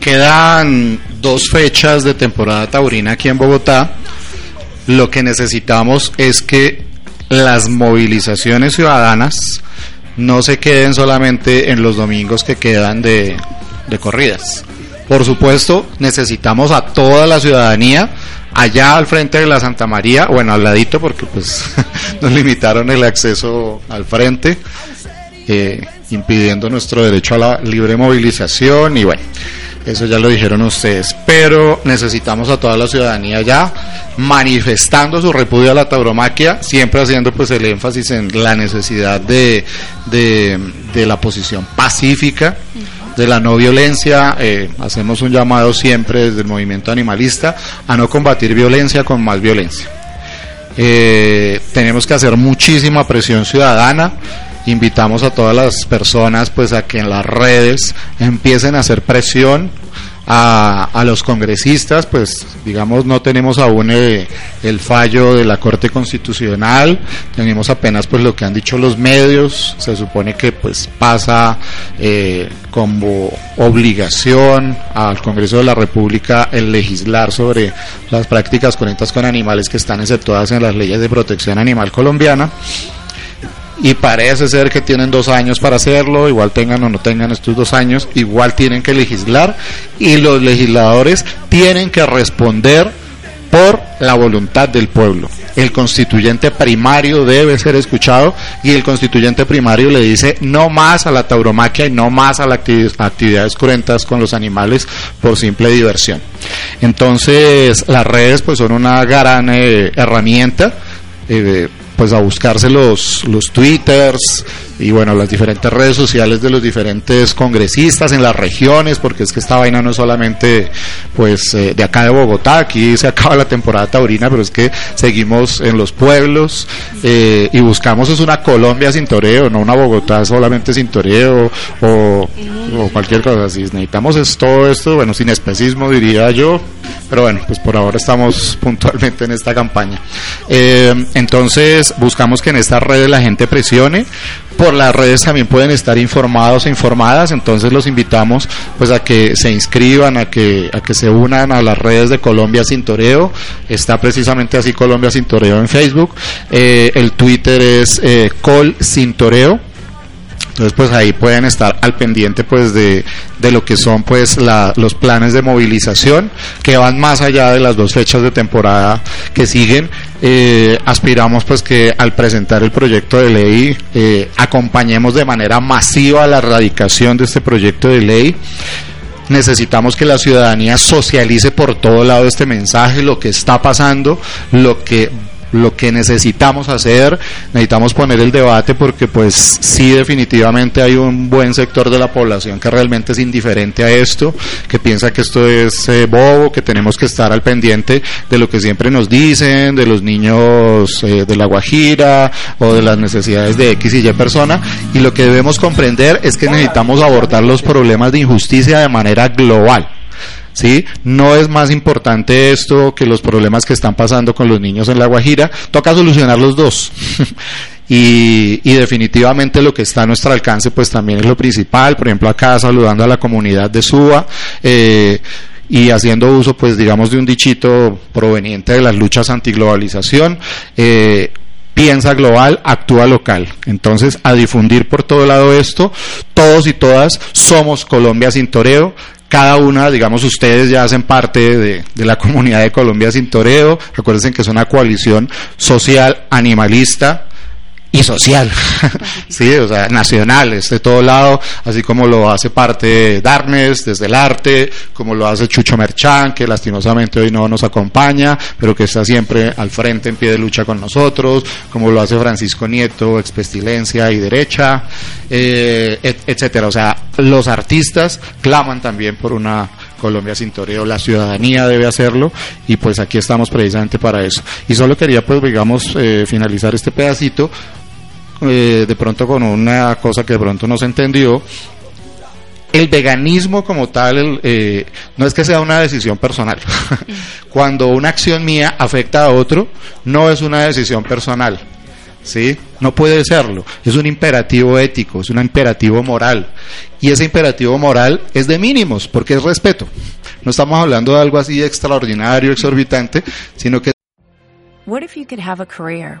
quedan dos fechas de temporada taurina aquí en Bogotá. Lo que necesitamos es que las movilizaciones ciudadanas no se queden solamente en los domingos que quedan de, de corridas. Por supuesto, necesitamos a toda la ciudadanía allá al frente de la Santa María, bueno, al ladito porque pues [LAUGHS] nos limitaron el acceso al frente, eh, impidiendo nuestro derecho a la libre movilización y bueno, eso ya lo dijeron ustedes, pero necesitamos a toda la ciudadanía ya manifestando su repudio a la tauromaquia, siempre haciendo pues el énfasis en la necesidad de, de, de la posición pacífica, de la no violencia, eh, hacemos un llamado siempre desde el movimiento animalista a no combatir violencia con más violencia. Eh, tenemos que hacer muchísima presión ciudadana. Invitamos a todas las personas pues a que en las redes empiecen a hacer presión a, los congresistas, pues digamos no tenemos aún eh, el fallo de la Corte Constitucional, tenemos apenas pues lo que han dicho los medios, se supone que pues pasa eh, como obligación al Congreso de la República el legislar sobre las prácticas conectadas con animales que están exceptuadas en las leyes de protección animal colombiana y parece ser que tienen dos años para hacerlo, igual tengan o no tengan estos dos años, igual tienen que legislar y los legisladores tienen que responder por la voluntad del pueblo. El constituyente primario debe ser escuchado y el constituyente primario le dice no más a la tauromaquia y no más a las actividades cruentas con los animales por simple diversión. Entonces las redes pues son una gran eh, herramienta. Eh, pues a buscarse los, los twitters y bueno, las diferentes redes sociales de los diferentes congresistas en las regiones, porque es que esta vaina no es solamente pues eh, de acá de Bogotá, aquí se acaba la temporada taurina, pero es que seguimos en los pueblos eh, y buscamos es una Colombia sin toreo, no una Bogotá solamente sin toreo o, cualquier cosa así. Necesitamos es todo esto, bueno, sin especismo diría yo, pero bueno, pues por ahora estamos [LAUGHS] puntualmente en esta campaña. Eh, entonces buscamos que en esta red la gente presione por las redes también pueden estar informados e informadas, entonces los invitamos pues a que se inscriban, a que, a que se unan a las redes de Colombia Sin Toreo, está precisamente así Colombia Sin Toreo en Facebook, eh, el Twitter es eh, Col Sin Toreo, entonces, pues ahí pueden estar al pendiente pues de, de lo que son pues los planes de movilización que van más allá de las dos fechas de temporada que siguen. Eh, aspiramos pues que al presentar el proyecto de ley eh, acompañemos de manera masiva la erradicación de este proyecto de ley necesitamos que la ciudadanía socialice por todo lado este mensaje, lo que está pasando, lo que lo que necesitamos hacer, necesitamos poner el debate porque pues sí definitivamente hay un buen sector de la población que realmente es indiferente a esto, que piensa que esto es eh, bobo, que tenemos que estar al pendiente de lo que siempre nos dicen, de los niños eh, de la Guajira o de las necesidades de X y Y persona y lo que debemos comprender es que necesitamos abordar los problemas de injusticia de manera global. ¿Sí? No es más importante esto que los problemas que están pasando con los niños en La Guajira. Toca solucionar los dos. [LAUGHS] y, definitivamente lo que está a nuestro alcance pues también es lo principal. Por ejemplo, acá saludando a la comunidad de Suba. Eh, y haciendo uso, pues digamos, de un dichito proveniente de las luchas antiglobalización, eh, piensa global, actúa local. Entonces, a difundir por todo lado esto, todos y todas somos Colombia sin toreo, cada una, digamos, ustedes ya hacen parte de, la comunidad de Colombia Sin Toreo. Acuérdense que es una coalición social, animalista, y social, [LAUGHS] sí, o sea, nacional, es de todo lado, así como lo hace parte Darnes desde el arte, como lo hace Chucho Merchán, que lastimosamente hoy no nos acompaña, pero que está siempre al frente en pie de lucha con nosotros, como lo hace Francisco Nieto, expestilencia y derecha, eh, et, etcétera. O sea, los artistas claman también por una Colombia sin toreo, la ciudadanía debe hacerlo y pues aquí estamos precisamente para eso. Y solo quería pues digamos eh, finalizar este pedacito eh, de pronto con una cosa que de pronto no se entendió. El veganismo como tal el, eh, no es que sea una decisión personal. [LAUGHS] Cuando una acción mía afecta a otro, no es una decisión personal. ¿sí? No puede serlo. Es un imperativo ético, es un imperativo moral. Y ese imperativo moral es de mínimos, porque es respeto. No estamos hablando de algo así extraordinario, exorbitante, sino que... What if you could have a career